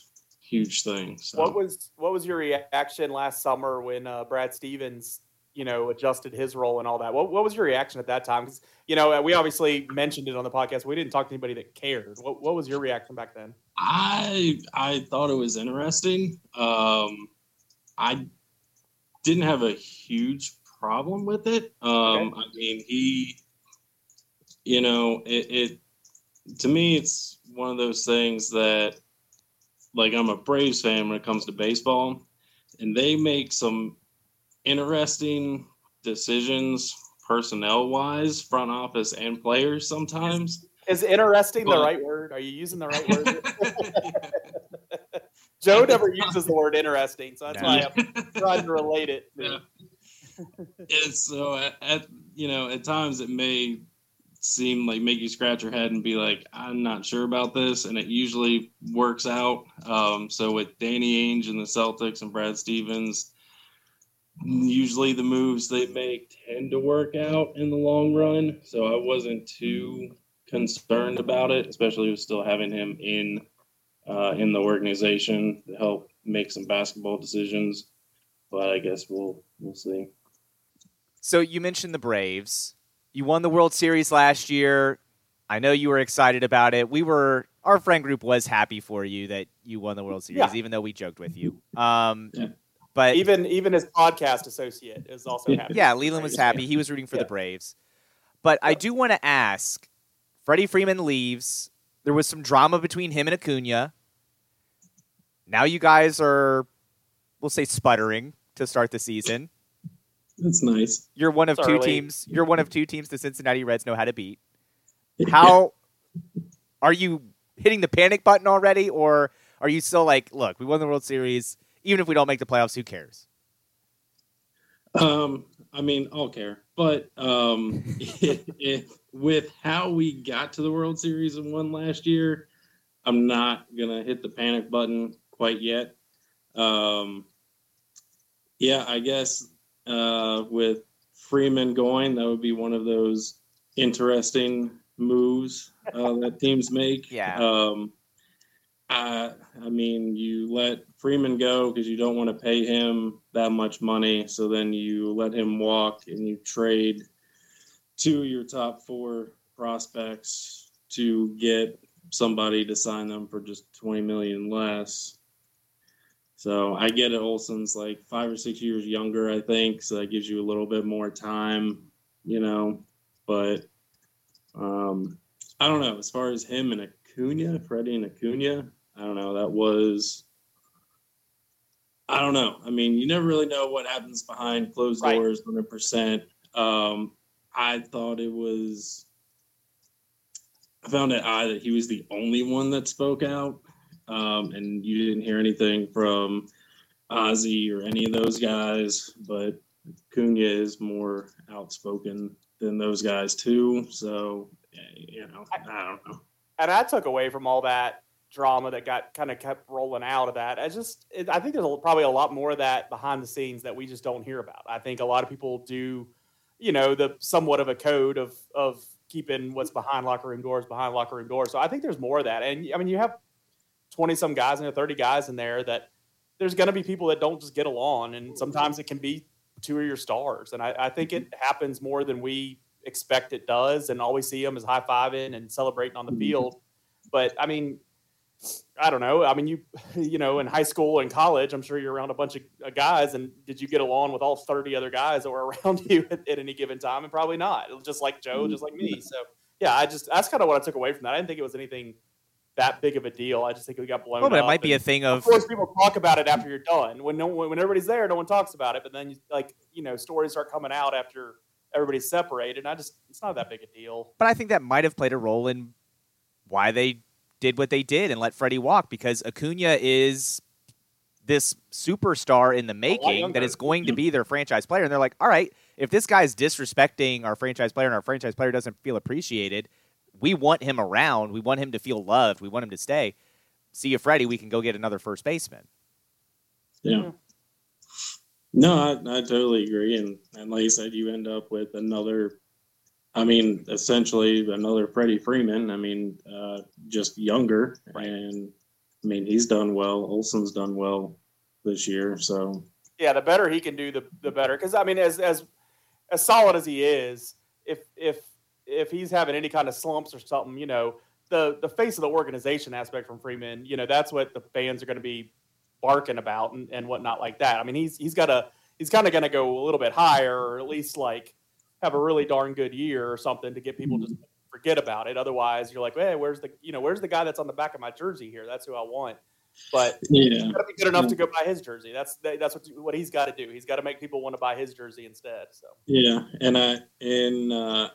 huge thing. So What was what was your reaction last summer when uh, Brad Stevens, you know, adjusted his role and all that? What what was your reaction at that time? Because you know, we obviously mentioned it on the podcast. We didn't talk to anybody that cared. What what was your reaction back then? I I thought it was interesting. Um, I didn't have a huge problem with it. Um, I mean, he, you know, it, it to me, it's one of those things that, like, I'm a Braves fan when it comes to baseball, and they make some interesting decisions personnel wise, front office and players sometimes. Is interesting the right word? Are you using the right word? Joe never uses the word interesting, so that's why I'm trying to relate it. to- Yeah. and so at, at you know at times it may seem like make you scratch your head and be like i'm not sure about this and it usually works out. Um, so with danny ainge and the celtics and brad stevens usually the moves they make tend to work out in the long run. So i wasn't too concerned about it especially with still having him in uh, in the organization to help make some basketball decisions. But i guess we'll we'll see. So you mentioned the Braves. You won the World Series last year. I know you were excited about it. We were our friend group was happy for you that you won the World Series, Yeah. even though we joked with you. Um, Yeah. But Even even his podcast associate is also happy. yeah, Leland was happy. He was rooting for Yeah. the Braves. But I do want to ask: Freddie Freeman leaves. There was some drama between him and Acuna. Now you guys are, we'll say, sputtering to start the season. That's nice. You're one of It's two early. teams. You're one of two teams the Cincinnati Reds know how to beat. How are you hitting the panic button already, or are you still like, look, we won the World Series. Even if we don't make the playoffs, who cares? Um, I mean, I'll care, but um, if, if with how we got to the World Series and won last year, I'm not gonna hit the panic button quite yet. Um, yeah, I guess uh, with Freeman going, that would be one of those interesting moves uh, that teams make. Yeah. Um, I, I mean, you let Freeman go because you don't want to pay him that much money. So then you let him walk and you trade two of your top four prospects to get somebody to sign them for just 20 million less. So I get it. Olson's like five or six years younger, I think. So that gives you a little bit more time, you know. But um, I don't know. As far as him and Acuna, Freddie and Acuna, I don't know. That was I don't know. I mean, you never really know what happens behind closed Right. doors, hundred percent. Um, I thought it was. I found it odd that he was the only one that spoke out, um, and you didn't hear anything from Ozzie or any of those guys. But Cunha is more outspoken than those guys too. So, you know, I don't know. and I took away from all that drama that got kind of kept rolling out of that. I just, it, I think there's a, probably a lot more of that behind the scenes that we just don't hear about. I think a lot of people do, you know, the somewhat of a code of of keeping what's behind locker room doors behind locker room doors. So I think there's more of that. And I mean, you have twenty some guys and there, thirty guys in there that there's going to be people that don't just get along, and sometimes it can be two of your stars. And I, I think it mm-hmm. happens more than we expect it does, and all we see them is high fiving and celebrating on the mm-hmm. field. But I mean, I don't know. I mean, you you know, in high school and college, I'm sure you're around a bunch of uh, guys, and did you get along with all 30 other guys that were around you at, at any given time? And probably not. Just like Joe, just like me. Mm-hmm. So yeah, I just that's kind of what I took away from that. I didn't think it was anything that big of a deal. I just think we got blown. Well, but it might be a thing of of course, people talk about it after you're done. When no when everybody's there, no one talks about it. But then, like you know, stories start coming out after everybody's separated. And I just it's not that big a deal. but I think that might have played a role in why they did what they did and let Freddie walk because Acuna is this superstar in the making that is going to mm-hmm. be their franchise player. And they're like, all right, if this guy's disrespecting our franchise player and our franchise player doesn't feel appreciated, we want him around. We want him to feel loved. We want him to stay. See you, Freddie. We can go get another first baseman. Yeah. No, I, I totally agree. And, and like you said, you end up with another, I mean, essentially another Freddie Freeman. I mean, uh, just younger. And I mean, he's done well. Olson's done well this year. So, Yeah, the better he can do, the the better. Because I mean, as as as solid as he is, if if if he's having any kind of slumps or something, you know, the the face of the organization aspect from Freeman, you know, that's what the fans are going to be barking about and, and whatnot like that. I mean, he's he's got a he's kind of going to go a little bit higher, or at least like have a really darn good year or something to get people to forget about it. Otherwise, you're like, hey, where's the you know where's the guy that's on the back of my jersey here? That's who I want. But yeah. he's got to be good enough to go buy his jersey. That's that's what what he's got to do. He's got to make people want to buy his jersey instead. So Yeah, and I and uh,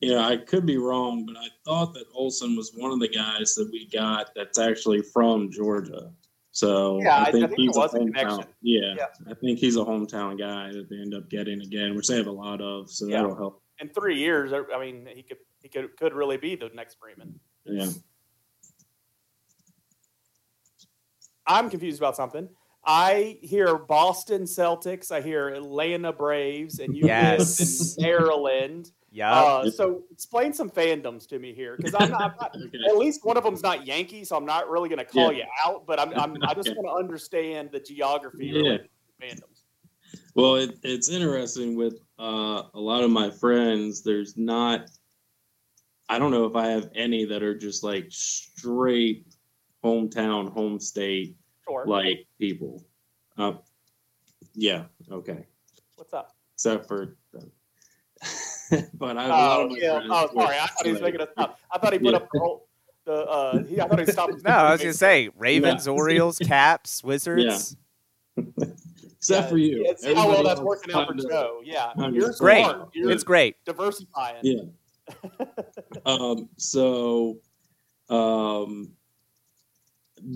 you know I could be wrong, but I thought that Olson was one of the guys that we got that's actually from Georgia. So Yeah, I- I think think he's a was a hometown. Yeah, Yeah. I think he's a hometown guy that they end up getting again, which they have a lot of. So Yeah. that'll help. in three years, I mean, he could he could could really be the next Freeman. Yeah, I'm confused about something. I hear Boston Celtics. I hear Atlanta Braves, and you Yes. live in Maryland. Yeah. Uh, so explain some fandoms to me here, because I'm not, I'm not- okay. At least one of them's not Yankee, so I'm not really going to call you out. But I'm, I'm I just Okay. want to understand the geography Yeah. related fandoms. Well, it, it's interesting with uh, a lot of my friends. There's not. I don't know if I have any that are just like straight hometown, home state Sure. like people. Uh, yeah, okay. What's up? Except for them. but I have a lot Oh, yeah. oh, sorry. I thought he was making a stop. I thought he put Yeah. up the whole. The uh, he, I thought he stopped. no, I was going to say Ravens, Orioles, Caps, Wizards. Except Yeah, for you. yeah, see how well that's working out for Joe. Yeah, kinda you're Great. smart. You're It's great. diversifying. Yeah. um, so, um,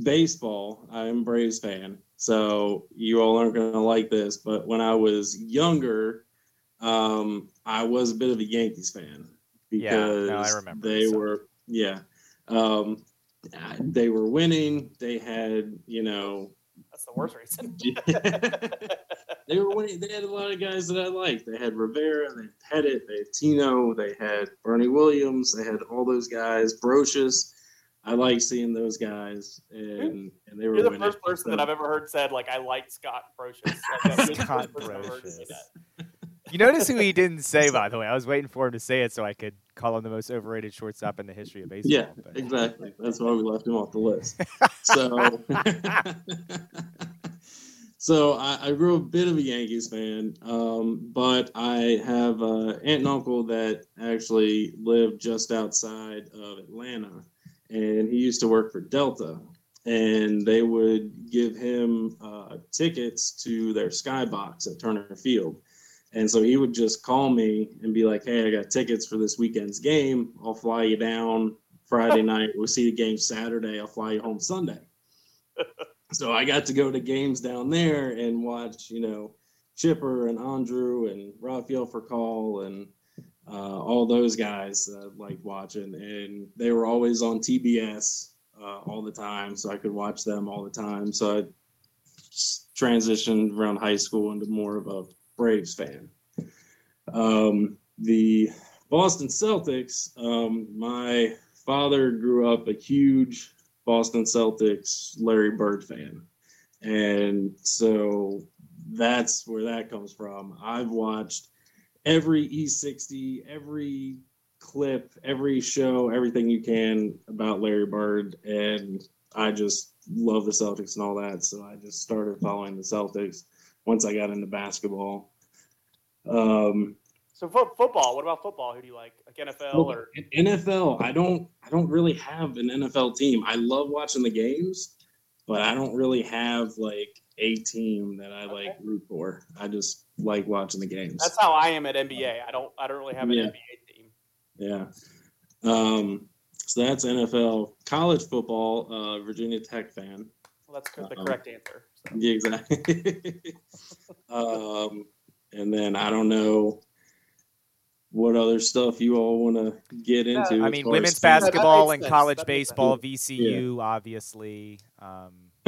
baseball, I'm a Braves fan. So you all aren't going to like this, but when I was younger, um, I was a bit of a Yankees fan Yeah, because no, I remember they this. were, yeah, um, they were winning. They had, you know, That's the worst reason. they were winning. They had a lot of guys that I liked. They had Rivera, they had Pettitte, they had Tino, they had Bernie Williams, they had all those guys. Brosius. I like seeing those guys, and and they were. You're the winning. first person that I've ever heard said like I liked Scott Brosius. Like, that's the Scott first person I've heard say Brosius. You notice who he didn't say, by the way. I was waiting for him to say it so I could call him the most overrated shortstop in the history of baseball. Yeah, but- exactly. That's why we left him off the list. So, so I, I grew up a bit of a Yankees fan, um, but I have an aunt and uncle that actually lived just outside of Atlanta, and he used to work for Delta. and they would give him uh, tickets to their skybox at Turner Field. And so he would just call me and be like, "Hey, I got tickets for this weekend's game. I'll fly you down Friday night. We'll see the game Saturday. I'll fly you home Sunday." so I got to go to games down there and watch, you know, Chipper and Andruw and Rafael Furcal and uh, all those guys uh, like watching, and they were always on TBS uh, all the time, so I could watch them all the time. So I transitioned around high school into more of a Braves fan. Um, the Boston Celtics, um, my father grew up a huge Boston Celtics Larry Bird fan. And so that's where that comes from. I've watched every E60, every clip, every show, everything you can about Larry Bird. And I just love the Celtics and all that. So I just started following the Celtics once I got into basketball. Um, So fo- football. What about football? Who do you like? Like NFL or NFL, I don't I don't really have an NFL team. I love watching the games, but I don't really have like a team that I like root for. I just like watching the games. that's how I am at NBA. I don't. I don't really have an Yeah. NBA team. Yeah. Um, so that's NFL. College football, uh, Virginia Tech fan. Well, that's the Uh-oh. correct answer. So. Yeah, exactly. um, and then I don't know what other stuff you all want to get Yeah, into. I mean, women's basketball and college That sense. baseball, VCU, obviously. Um,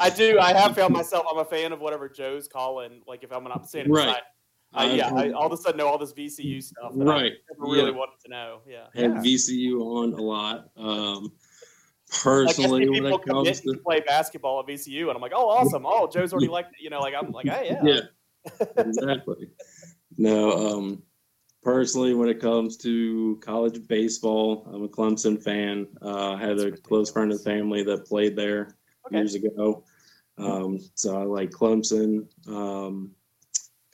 I do. I have found myself. I'm a fan of whatever Joe's calling. Like if I'm not standing Right. beside. I, yeah, I all of a sudden know all this VCU stuff. That Right. I never really Yeah. wanted to know. Yeah. had Yeah. VCU on a lot. Um, Like I personally, when it comes to to play basketball at VCU, and I'm like, oh, awesome. Oh, Joe's already like, you know, like I'm like, hey, yeah. yeah, exactly. No, um, personally, when it comes to college baseball, I'm a Clemson fan. Uh, I had a That's close friend of the family that played there Okay. years ago. Um, so I like Clemson. Um,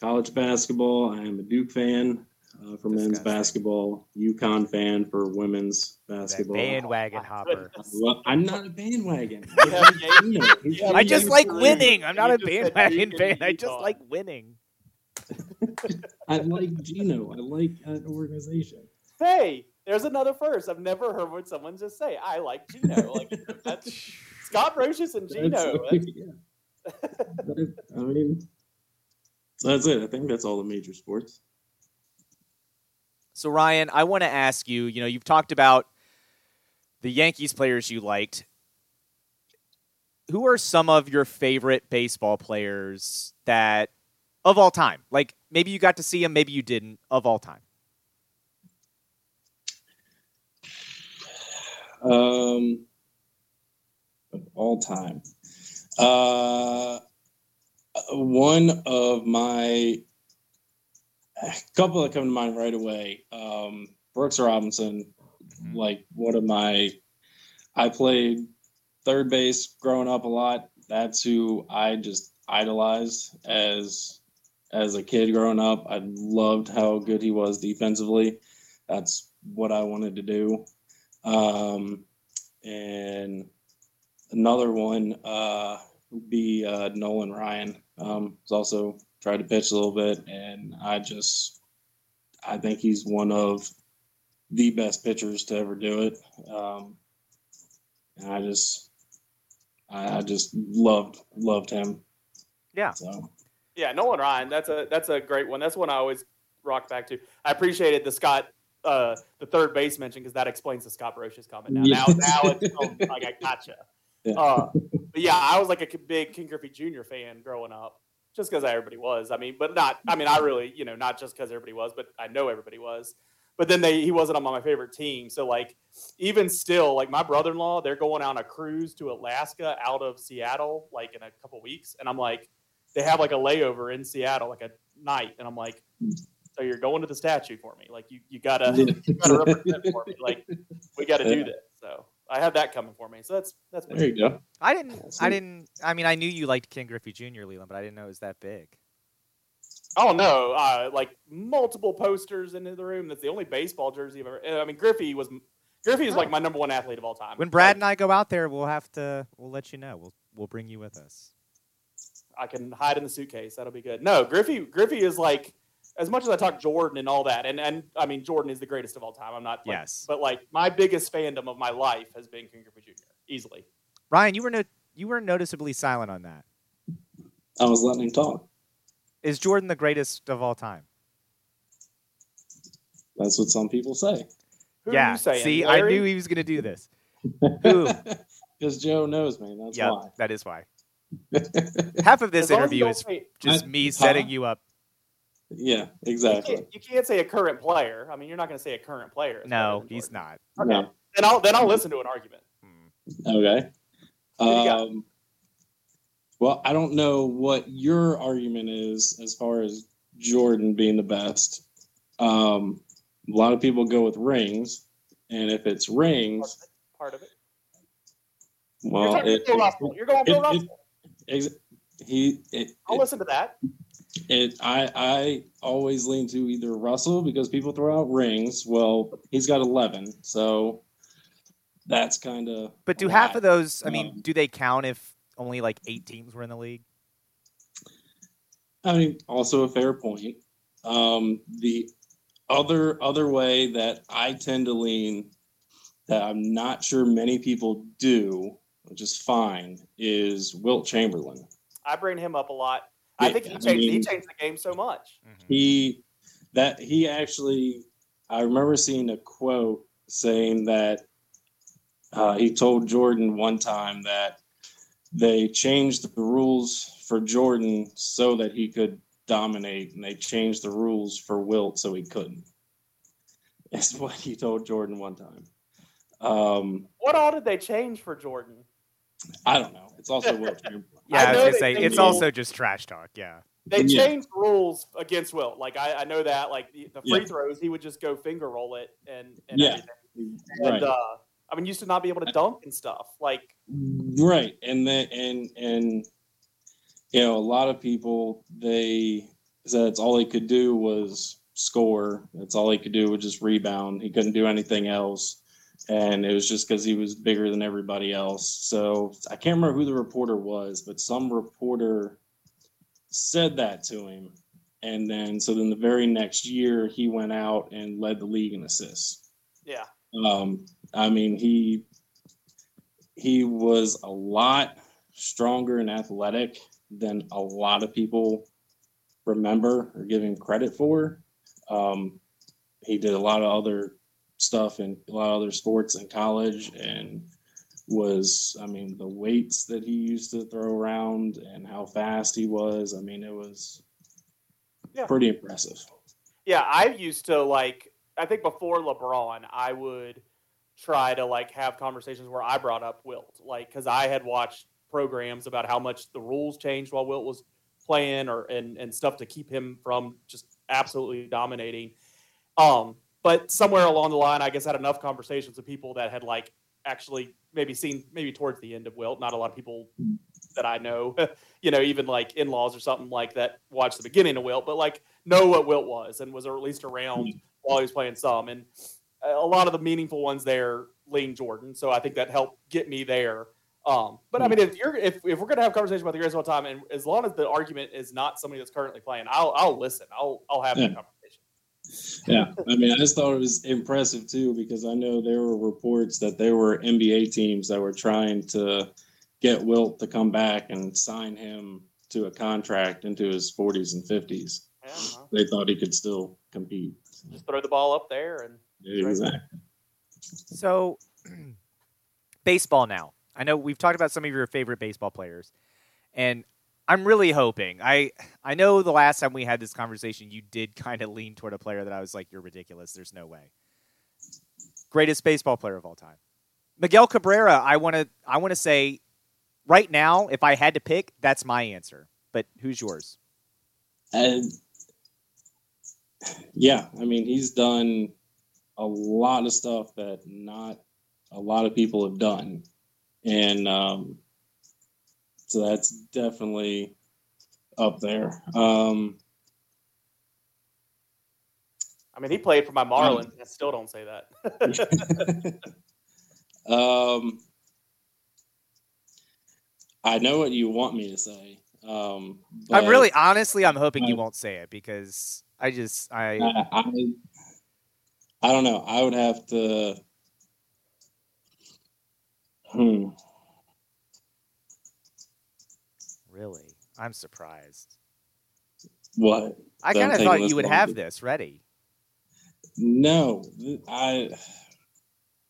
college basketball, I am a Duke fan uh, for men's basketball, UConn fan for women's that basketball. bandwagon my hopper. goodness. I'm not a bandwagon. Yeah, yeah, You know, he's yeah, I just just like winning. I'm not a bandwagon fan. I just like winning. I like Geno. I like an organization. Hey, there's another first. I've never heard what someone just say. I like Geno. Like that's Scott Brosius and Geno. That's- yeah. I mean, so that's it. I think that's all the major sports. So Ryan, I want to ask you. You know, you've talked about the Yankees players you liked. Who are some of your favorite baseball players that of all time? Like maybe you got to see them, maybe you didn't. Of all time, Um, of all time, uh, one of my a couple that come to mind right away. Um, Brooks Robinson, Mhm. like one of my. I played third base growing up a lot. That's who I just idolized as as a kid growing up. I loved how good he was defensively. That's what I wanted to do. Um, and another one uh, would be uh, Nolan Ryan. Um, he's also tried to pitch a little bit, and I just I think he's one of the best pitchers to ever do it. Um, and I just I, I just loved loved him. Yeah. So Yeah, Nolan Ryan. That's a that's a great one. That's one I always rock back to. I appreciated the Scott uh the third base mention because that explains the Scott Brosius comment now. Yeah. Now now it's oh, like I gotcha. Yeah. Uh, but yeah, I was like a big Ken Griffey Jr. fan growing up, just because everybody was. I mean, but not. I mean, I really, you know, not just because everybody was, but I know everybody was. But then they he wasn't on my favorite team, so like even still, like my brother-in-law, they're going on a cruise to Alaska out of Seattle, like in a couple weeks, and I'm like, they have like a layover in Seattle, like a night, and I'm like, so you're going to the statue for me, like you you gotta you gotta represent for me, like we got to do this. So I have that coming for me. So that's that's there you go. I didn't. I didn't. I mean, I knew you liked Ken Griffey Jr. Leland, but I didn't know it was that big. Oh no! Uh, like multiple posters in the room. That's the only baseball jersey I've ever. I mean, Griffey was Griffey is like my number one athlete of all time. When Brad Like, and I go out there, we'll have to. We'll let you know. We'll we'll bring you with us. I can hide in the suitcase. That'll be good. No, Griffey. Griffey is like as much as I talk Jordan and all that, and and I mean Jordan is the greatest of all time. I'm not. Like, Yes. But like my biggest fandom of my life has been Ken Griffey Jr. Easily. Ryan, you were no, you were noticeably silent on that. I was letting him talk. Is Jordan the greatest of all time? That's what some people say. Who yeah. are you saying? See, I knew he was going to do this. Who? Because Joe knows me. That's yeah, why. that is why. Half of this As long as you interview is say- just I- me huh? setting you up. Yeah, You exactly. can't, you can't say a current player. I mean, you're not going to say a current player. No, he's Jordan. not. No. Then I'll then I'll listen to an argument. Hmm. Okay. Who you got? Um, well, I don't know what your argument is as far as Jordan being the best. Um, a lot of people go with rings, and if it's rings, Part of it. well, you're, it, Bill Russell. You're going Bill it- it- Russell. he it, I'll it, listen to that. It I I always lean to either Russell because people throw out rings. Well, he's got eleven, so that's kind of. But do half of those? I mean, Um, do they count if only like eight teams were in the league? I mean, also a fair point. Um, the other other way that I tend to lean that I'm not sure many people do, which is fine, is Wilt Chamberlain. I I bring him up a lot. I think he I changed. he changed the game so much. He that he actually I remember seeing a quote saying that uh, he told Jordan one time that they changed the rules for Jordan so that he could dominate, and they changed the rules for Wilt so he couldn't. That's what he told Jordan one time. Um, What all did they change for Jordan? I don't know. It's also Wilt Chamberlain. Yeah, I, I was gonna say it's the also just trash talk. Yeah. They Yeah. changed rules against Wilt. Like I, I know that. Like the, the free Yeah. throws, he would just go finger roll it and, and Yeah. everything. Right. Uh, I mean, used to not be able to dunk and stuff. Like right and then and and you know a lot of people they said that's all he could do was score that's all he could do was just rebound he couldn't do anything else and it was just because he was bigger than everybody else. So i can't remember who the reporter was but some reporter said that to him. And then so then the very next year he went out and led the league in assists. Yeah, um, I mean, he he was a lot stronger and athletic than a lot of people remember or give him credit for. Um, he did a lot of other stuff in a lot of other sports in college and was I mean the weights that he used to throw around and how fast he was. I mean, it was Yeah. pretty impressive. yeah. I used to like. I think before LeBron, I would try to like have conversations where I brought up Wilt, like because I had watched programs about how much the rules changed while Wilt was playing, or and and stuff to keep him from just absolutely dominating. Um, but somewhere along the line, I guess I had enough conversations with people that had like actually maybe seen maybe towards the end of Wilt. Not a lot of people that I know, you know, even like in laws or something like that watched the beginning of Wilt, but like know what Wilt was and was at least around while he was playing some. And a lot of the meaningful ones there lean Jordan. So I think that helped get me there. Um, but I mean, if you're if, if we're gonna have a conversation about the of all time, and as long as the argument is not somebody that's currently playing, I'll I'll listen. I'll I'll have that Yeah. conversation. Yeah, I mean, I just thought it was impressive too because I know there were reports that there were NBA teams that were trying to get Wilt to come back and sign him to a contract into his 40s and 50s. Yeah, well, They thought he could still compete. just throw the ball up there and Exactly. So, baseball now. I know we've talked about some of your favorite baseball players, and I'm really hoping. I I know the last time we had this conversation, you did kind of lean toward a player that I was like, "You're ridiculous. There's no way." Greatest baseball player of all time, Miguel Cabrera. I want to I want to say, right now, if I had to pick, that's my answer. But who's yours? And yeah, I mean, he's done a lot of stuff that not a lot of people have done. And um, so that's definitely up there. Um, I mean, he played for my Marlins. I still don't say that. um, I know what you want me to say. Um, I'm really, honestly, I'm hoping you won't say it because I just, I, I, I, I don't know. I would have to. Hmm. Really, I'm surprised. What? I kind of thought you would have this ready. No, I.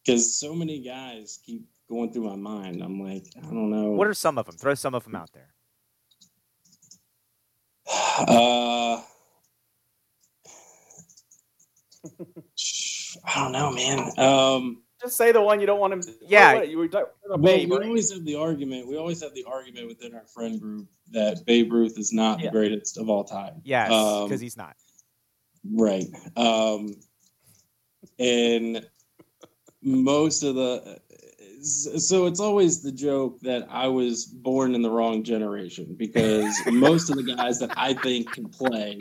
Because so many guys keep going through my mind. I'm like, I don't know. What are some of them? Throw some of them out there. Uh, I don't know, man. Um, Just say the one you don't want him. To, Yeah. What, what, you were talking about well, Babe, we right? always have the argument. We always have the argument within our friend group that Babe Ruth is not Yeah. the greatest of all time. Yes, Um, because he's not. Right. Um, and most of the so it's always the joke that I was born in the wrong generation because most of the guys that I think can play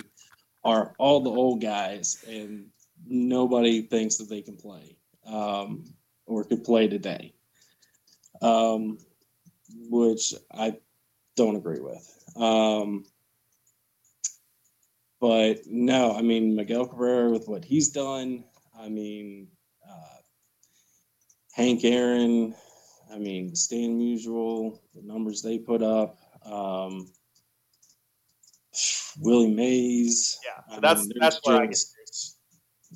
are all the old guys and nobody thinks that they can play um, or could play today. Um, which I don't agree with. Um, but no, I mean Miguel Cabrera with what he's done. I mean uh, Hank Aaron. I mean Stan Musial. The numbers they put up. Um, Willie Mays. Yeah, so that's mean, that's where I get.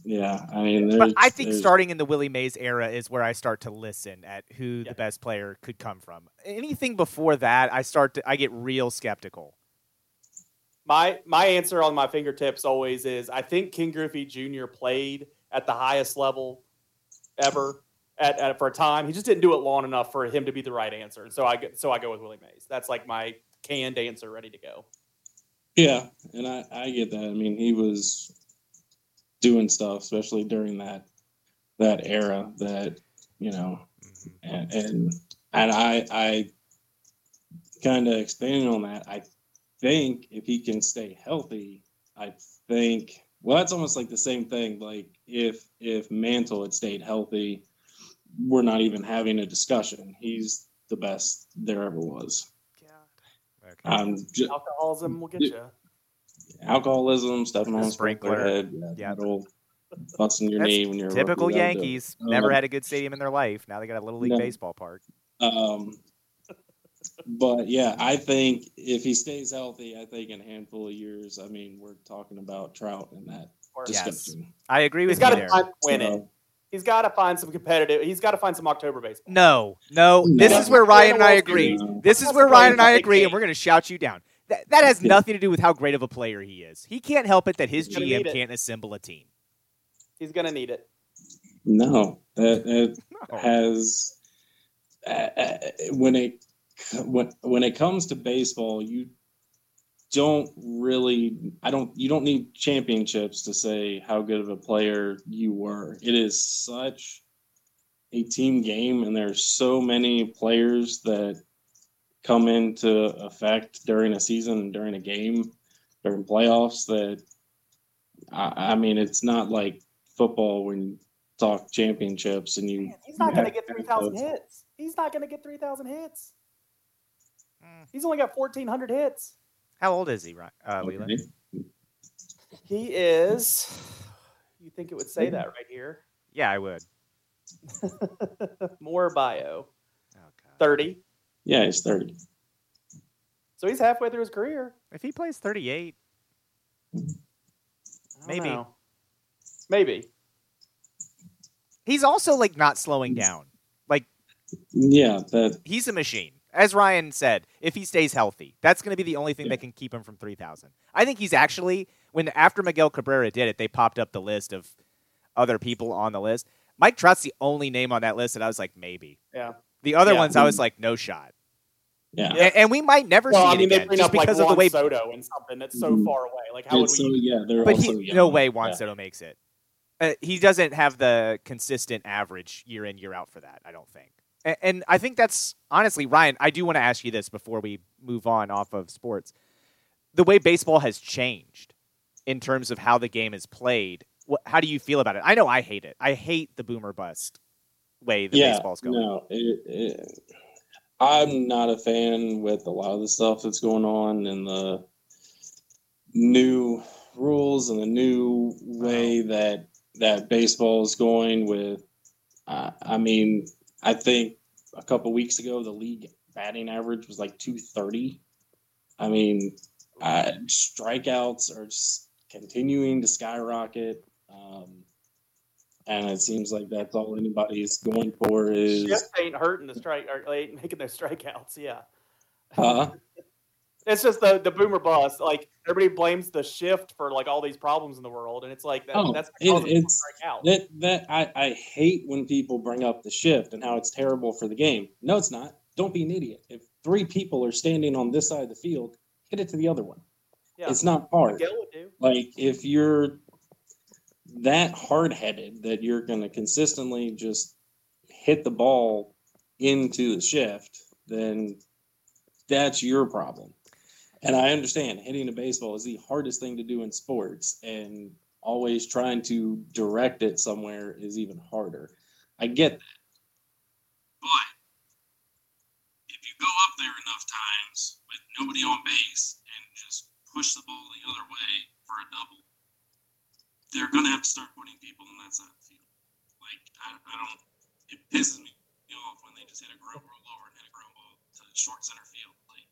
Just- Yeah, I mean, But I think there's- starting in the Willie Mays era is where I start to listen at who Yeah. the best player could come from. Anything before that, I start to I get real skeptical. My my answer on my fingertips always is I think Ken Griffey Jr. played at the highest level ever at, at for a time. He just didn't do it long enough for him to be the right answer. And so I go- so I go with Willie Mays. That's like my canned answer, ready to go. Yeah, and I, I get that. I mean, he was doing stuff, especially during that that era that you know, and and, and I I kind of expanding on that. I think if he can stay healthy, I think well, that's almost like the same thing. Like if if Mantle had stayed healthy, we're not even having a discussion. He's the best there ever was. Okay. Um, ju- Alcoholism will get you. Alcoholism, stepping on a Sprinkler. sprinkler head, yeah, Yep. that busting your That's knee when you're Typical rookie, that'll do it. Yankees. Never Um, had a good stadium in their life. Now they got a little league No. baseball park. Um, but yeah, I think if he stays healthy, I think in a handful of years, I mean, we're talking about Trout in that Or- Yes. discussion. I agree He's with got you to there. find win it. He's got to find some competitive. He's got to find some October baseball. No, no. This No. is where Ryan and I agree. No. This is where. Ryan and I agree, and we're going to shout you down. That, that has Yeah. nothing to do with how great of a player he is. He can't help it that his GM can't assemble a team. He's going to need it. No, that, that No. has uh, uh, when it when when it comes to baseball, you don't really I don't you don't need championships to say how good of a player you were. It is such a team game and there's so many players that come into effect during a season, during a game, during playoffs that I, I mean, it's not like football when you talk championships and you. Man, he's not going to get 3,000 hits. He's not going to get 3,000 hits. Mm. He's only got 1,400 hits. How old is he, right? Uh. He is. You think it would say that right here? Yeah, I would. More bio. Oh, 30. Yeah, he's 30. So he's halfway through his career. If he plays 38, Maybe. know. Maybe. he's also like not slowing down. Like Yeah, that he's a machine. As Ryan said, if he stays healthy, that's going to be the only thing that can keep him from 3,000. I think he's actually, when after Miguel Cabrera did it, they popped up the list of other people on the list. Mike Trout's the only name on that list that I was like, maybe. Yeah. The other Yeah. ones, I was like, no shot. Yeah. Yeah. And, and we might never Well, see I it mean, they again bring just up like because of the Juan way. Soto and something that's so Mhm. far away. Like, how would It's we? so yeah, they're But also he, young. no way Juan Yeah. Soto makes it. Uh, he doesn't have the consistent average year in year out for that. I don't think. And, and I think that's honestly, Ryan. I do want to ask you this before we move on off of sports. The way baseball has changed in terms of how the game is played. what, how do you feel about it? I know I hate it. I hate the boomer bust way the yeah, baseball's going. no, it, it, I'm not a fan with a lot of the stuff that's going on and the new rules and the new way that that baseball is going. With, uh, I mean, I think a couple weeks ago the league batting average was like 230. I mean, uh, strikeouts are just continuing to skyrocket. Um, and it seems like that's all anybody's going for is Shift ain't hurting the strike or ain't making those strikeouts. Yeah. uh, It's just the the boomer bust. Like everybody blames the shift for like all these problems in the world, and it's like that, Oh, that's it- because of it's- that that I, I hate when people bring up the shift and how it's terrible for the game. No, it's not. Don't be an idiot. If three people are standing on this side of the field, hit it to the other one. yeah. It's not hard. Like if you're that hard headed that you're going to consistently just hit the ball into the shift, then that's your problem. And I understand hitting a baseball is the hardest thing to do in sports, and always trying to direct it somewhere is even harder. I get that. But if you go up there enough times with nobody on base and just push the ball the other way for a double, they're going to have to start putting people on that side of the field. Like, I, I don't, it pisses me off when they just hit a ground roll over and hit a ground ball to short center field. Like,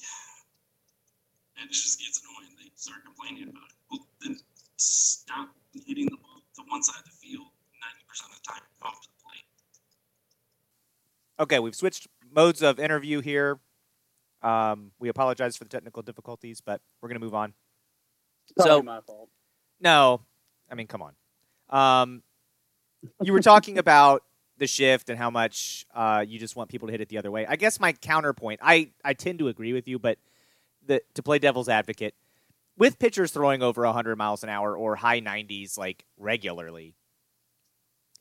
yeah. and it just gets annoying. They start complaining about it. Well, then stop hitting the ball to one side of the field 90% of the time. Off to the plate. Okay, we've switched modes of interview here. Um, we apologize for the technical difficulties, but we're going to move on. Probably So- my fault. No, I mean, come on. Um, you were talking about the shift and how much uh, you just want people to hit it the other way. I guess my counterpoint, I, I tend to agree with you, but the, to play devil's advocate, with pitchers throwing over 100 miles an hour or high 90s like regularly,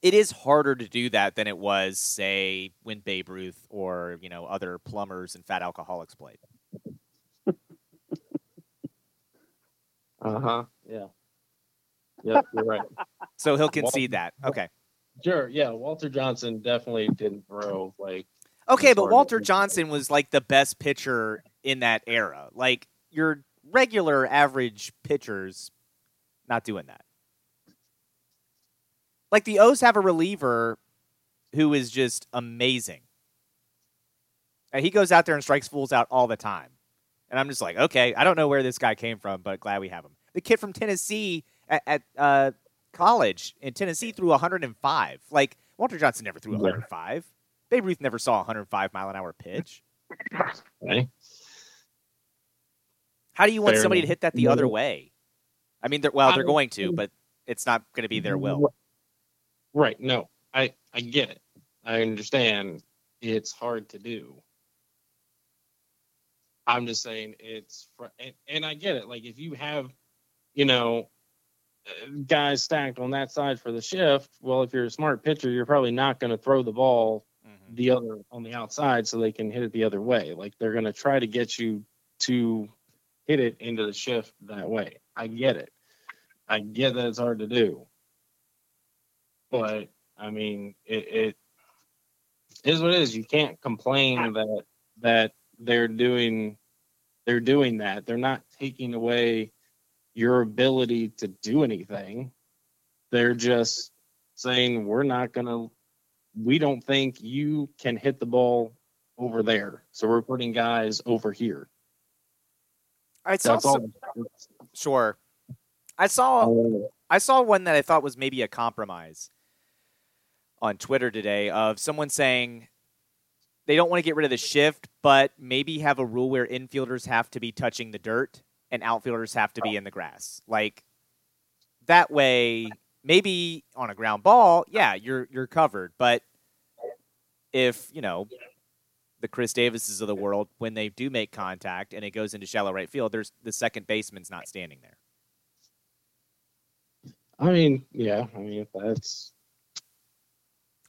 it is harder to do that than it was, say, when Babe Ruth or you know other plumbers and fat alcoholics played. Uh huh. Yeah. Yep, you're right. So he'll concede that. Okay. Sure. Yeah. Walter Johnson definitely didn't throw like. Okay, but Walter. Johnson was like the best pitcher in that era. Like your regular average pitchers not doing that. Like the O's have a reliever who is just amazing. And he goes out there and strikes fools out all the time. And I'm just like, okay, I don't know where this guy came from, but glad we have him. The kid from Tennessee at, at uh, college in Tennessee threw 105. Like Walter Johnson never threw Yeah. 105. Babe Ruth never saw 105 mile an hour pitch. Okay. How do you want Fair somebody to hit that the No. other way? I mean, they're, well, they're going to, but it's not going to be their will. Right. No, I I get it. I understand. It's hard to do. I'm just saying it's fr- and, and I get it. Like if you have, you know, guys stacked on that side for the shift, well, if you're a smart pitcher, you're probably not going to throw the ball Mhm. the other on the outside so they can hit it the other way. Like they're going to try to get you to hit it into the shift that way. I get it. I get that it's hard to do. But I mean, it, it is what it is. You can't complain that that they're doing they're doing that. They're not taking away your ability to do anything. They're just saying we're not going to we don't think you can hit the ball over there. So we're putting guys over here. I saw some- sure. I saw I saw one that I thought was maybe a compromise on Twitter today of someone saying they don't want to get rid of the shift, but maybe have a rule where infielders have to be touching the dirt and outfielders have to be in the grass. Like that way, maybe on a ground ball, yeah, you're you're covered. But if you know the Chris Davises of the world, when they do make contact and it goes into shallow right field, there's the second baseman's not standing there. I mean, yeah. I mean, if that's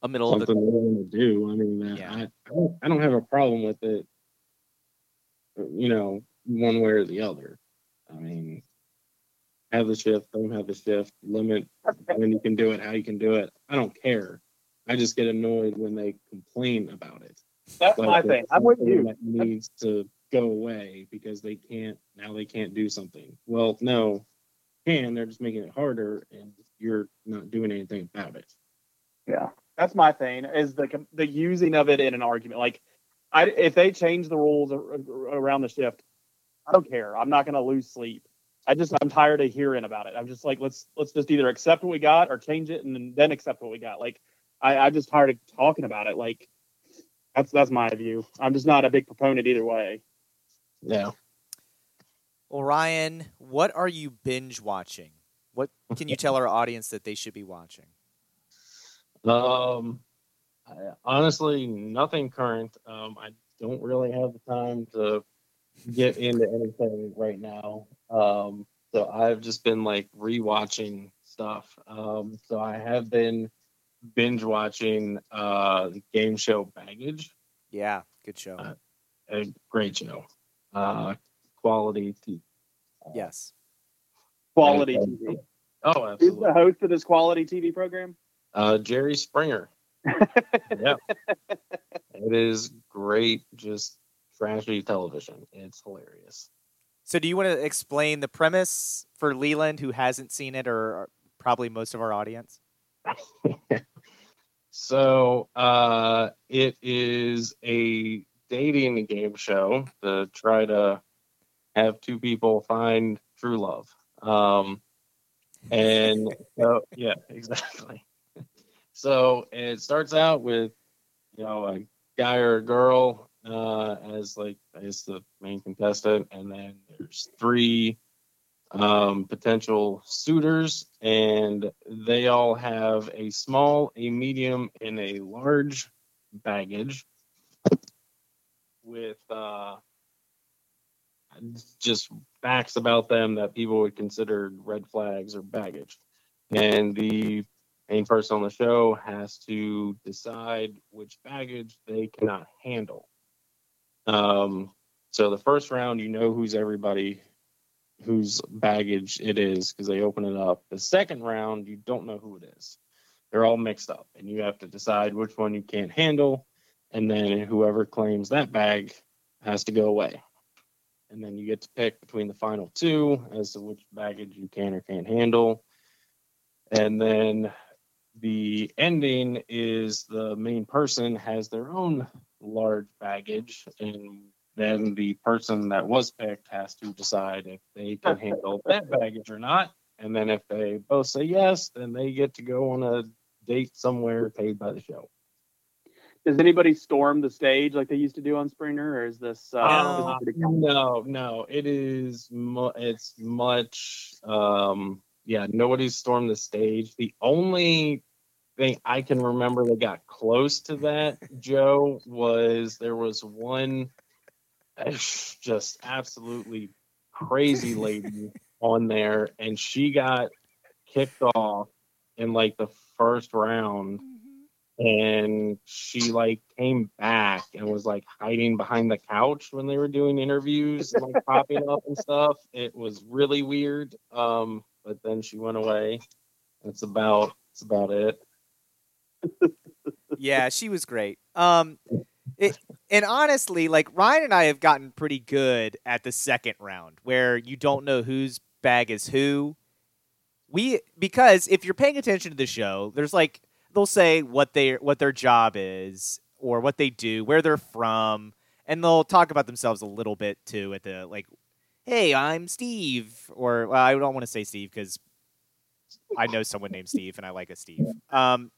A middle of the they want to do, I mean, uh, Yeah. I, I don't, I don't have a problem with it. You know, one way or the other. I mean, have the shift, don't have the shift, limit when you can do it, how you can do it. I don't care. I just get annoyed when they complain about it. That's Like, my thing. I'm with you. That needs to go away because they can't now. They can't do something. Well, no, can they're just making it harder, and you're not doing anything about it. Yeah, that's my thing. Is the the using of it in an argument. Like, I if they change the rules ar- ar- around the shift, I don't care. I'm not going to lose sleep. I just I'm tired of hearing about it. I'm just like let's let's just either accept what we got or change it and then, then accept what we got. Like I I'm just tired of talking about it. Like that's that's my view. I'm just not a big proponent either way. Yeah. Well, Ryan, what are you binge watching? What can you tell our audience that they should be watching? Um, I, honestly, nothing current. Um, I don't really have the time to get into anything right now. Um, so I've just been like rewatching stuff. Um, so I have been binge watching uh game show Baggage, Yeah, good show. Uh, a great show. Uh, quality TV. yes. Quality TV. Oh, absolutely. Who's the host of this quality TV program? Uh, Jerry Springer. yeah. It is great, just trashy television. It's hilarious. So, do you want to explain the premise for Leland, who hasn't seen it, or or probably most of our audience? So, uh, it is a dating game show to try to have two people find true love. Um, and so, yeah, exactly. So it starts out with, you know, a guy or a girl uh, as like as the main contestant, and then there's three um, potential suitors, and they all have a small, a medium, and a large baggage with uh, just facts about them that people would consider red flags or baggage. And the main person on the show has to decide which baggage they cannot handle. Um, so the first round, you know who's everybody, whose baggage it is because they open it up. The second round, you don't know who it is. They're all mixed up, and you have to decide which one you can't handle, and then whoever claims that bag has to go away. And then you get to pick between the final two as to which baggage you can or can't handle. And then the ending is the main person has their own large baggage, and then the person that was picked has to decide if they can handle that baggage or not. And then if they both say yes, then they get to go on a date somewhere paid by the show. Does anybody storm the stage like they used to do on Springer, or is this? Uh, No. is No, no, it is. Mu- it's much. Um, yeah, nobody's stormed the stage. The only thing I can remember that got close to that, Joe, was there was one just absolutely crazy lady on there, and she got kicked off in like the first round. And she like came back and was like hiding behind the couch when they were doing interviews and like popping up and stuff. It was really weird um but then she went away. That's about that's about it yeah, she was great. Um, it, and honestly, like Ryan and I have gotten pretty good at the second round, where you don't know whose bag is who. We because if you're paying attention to the show, there's like they'll say what they what their job is or what they do, where they're from, and they'll talk about themselves a little bit too at the like, "Hey, I'm Steve," or well, I don't want to say Steve because I know someone named Steve and I like a Steve. Um,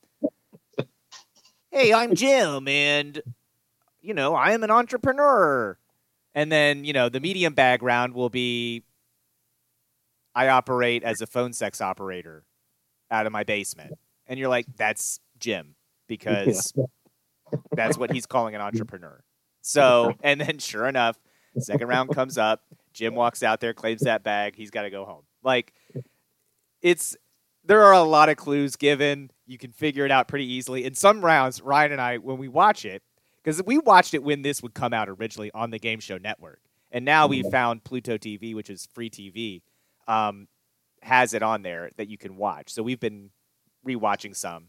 hey, I'm Jim, and you know, I am an entrepreneur. And then, you know, the medium background will be I operate as a phone sex operator out of my basement. And you're like, that's Jim, because that's what he's calling an entrepreneur. So, and then sure enough, second round comes up, Jim walks out there, claims that bag, he's got to go home. Like, it's there are a lot of clues given. You can figure it out pretty easily. In some rounds, Ryan and I, when we watch it, because we watched it when this would come out originally on the Game Show Network, and now we found Pluto TV, which is free TV. Um, has it on there that you can watch. So we've been rewatching some,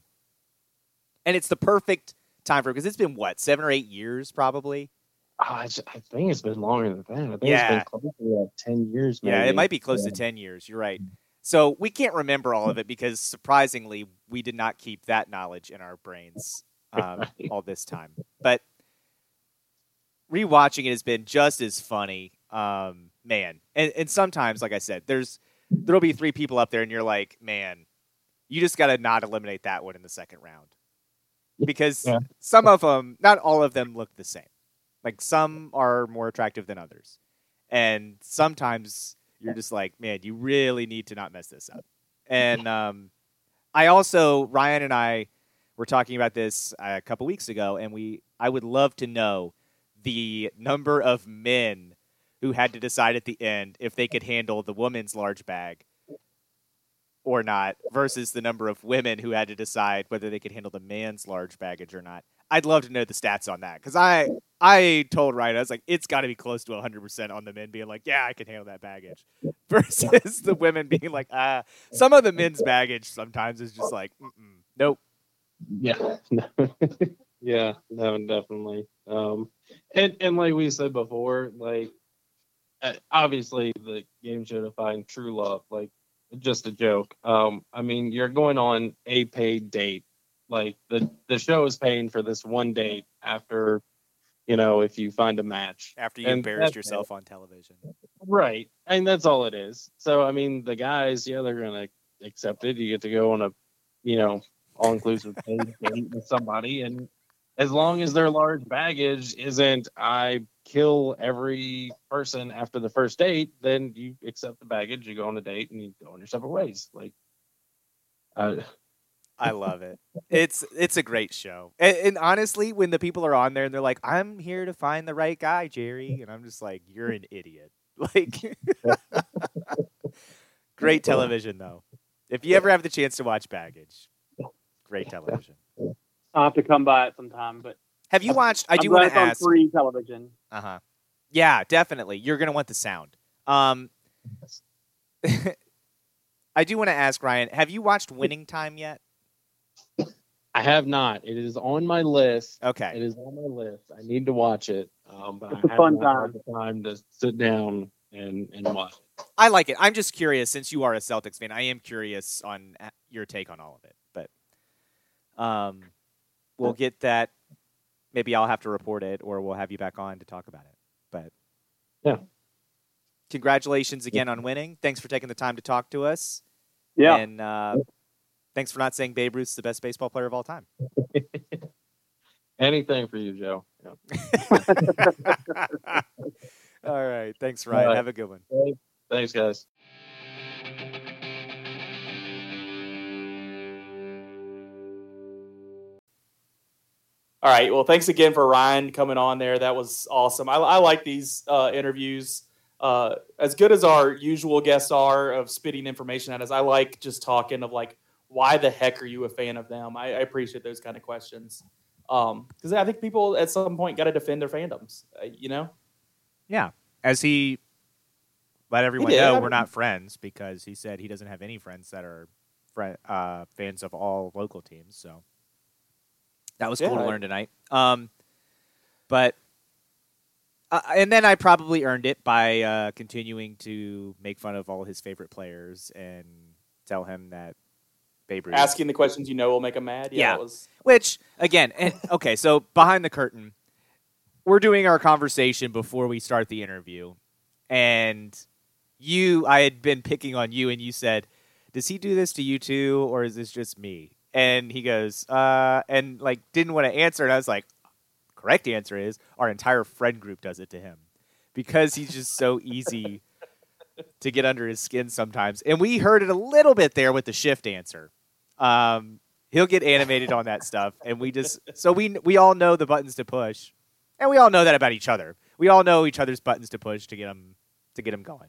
and it's the perfect time for because it's been what seven or eight years probably. Oh, I, think it's been longer than that. I think Yeah. it's been close to like ten years. Yeah, it might be close to 10 years. You're right. So we can't remember all of it because surprisingly, we did not keep that knowledge in our brains um, all this time. But rewatching it has been just as funny. Um, man. And, and sometimes, like I said, there's there'll be three people up there and you're like, man, you just got to not eliminate that one in the second round. Because Yeah. some of them, not all of them look the same. Like some are more attractive than others. And sometimes you're just like, man, you really need to not mess this up. And um, I also, Ryan and I were talking about this a couple weeks ago, and we, I would love to know the number of men who had to decide at the end if they could handle the woman's large bag or not versus the number of women who had to decide whether they could handle the man's large baggage or not. I'd love to know the stats on that because I I told Ryan I was like it's got to be close to 100 percent on the men being like yeah I can handle that baggage versus the women being like ah some of the men's baggage sometimes is just like Mm-mm, nope Yeah. yeah, no, definitely. Um, and and like we said before, like uh, obviously the game show to find true love, like just a joke. Um, I mean, you're going on a paid date. Like the the show is paying for this one date after, you know, if you find a match. after you And embarrassed yourself on television Right. And that's all it is. So I mean the guys, yeah, they're gonna accept it. You get to go on a you know, all inclusive date with somebody and as long as their large baggage isn't I kill every person after the first date, then you accept the baggage, you go on a date and you go on your separate ways. Like uh, I love it. It's it's a great show. And, and honestly, when the people are on there and they're like, "I'm here to find the right guy, Jerry," and I'm just like, "You're an idiot." Like, great television though. If you ever have the chance to watch Baggage, great television. I'll have to come by it sometime, but Have you watched? I do want to on ask. free television. Uh huh. Yeah, definitely. You're gonna want the sound. Um, I do want to ask Ryan. Have you watched Winning Time yet? I have not. It is on my list. Okay. It is on my list. I need to watch it. Um, but It's I a have fun not had the time to sit down and, and watch. I like it. I'm just curious since you are a Celtics fan. I am curious on uh, your take on all of it. But um, we'll get that. Maybe I'll have to report it, or we'll have you back on to talk about it. But Yeah. congratulations again on winning. Thanks for taking the time to talk to us. Yeah. And uh, thanks for not saying Babe Ruth's the best baseball player of all time. Anything for you, Joe. Yeah. all right. Thanks, Ryan. right. Have a good one. Thanks, guys. All right. Well, thanks again for Ryan coming on there. That was awesome. I, I like these uh, interviews. Uh, as good as our usual guests are of spitting information at us, I like just talking of like, why the heck are you a fan of them? I, I appreciate those kind of questions. Because I think people at some point got to defend their fandoms, uh, you know? Yeah. As he let everyone did. know we're not friends because he said he doesn't have any friends that are fri uh, fans of all local teams. So that was cool Yeah, to I- learn tonight. Um, but uh, and then I probably earned it by uh, continuing to make fun of all his favorite players and tell him that Babe Ruth Asking the questions you know will make them mad. Yeah. Yeah. was, which again, and, okay, so behind the curtain, we're doing our conversation before we start the interview, and you, I had been picking on you, and you said, "Does he do this to you too, or is this just me?" And he goes, "Uh," and like didn't want to answer, and I was like, "Correct answer is our entire friend group does it to him because he's just so easy." To get under his skin sometimes, and we heard it a little bit there with the shift answer. Um, he'll get animated on that stuff and we just so we we all know the buttons to push and we all know that about each other we all know each other's buttons to push to get them to get them going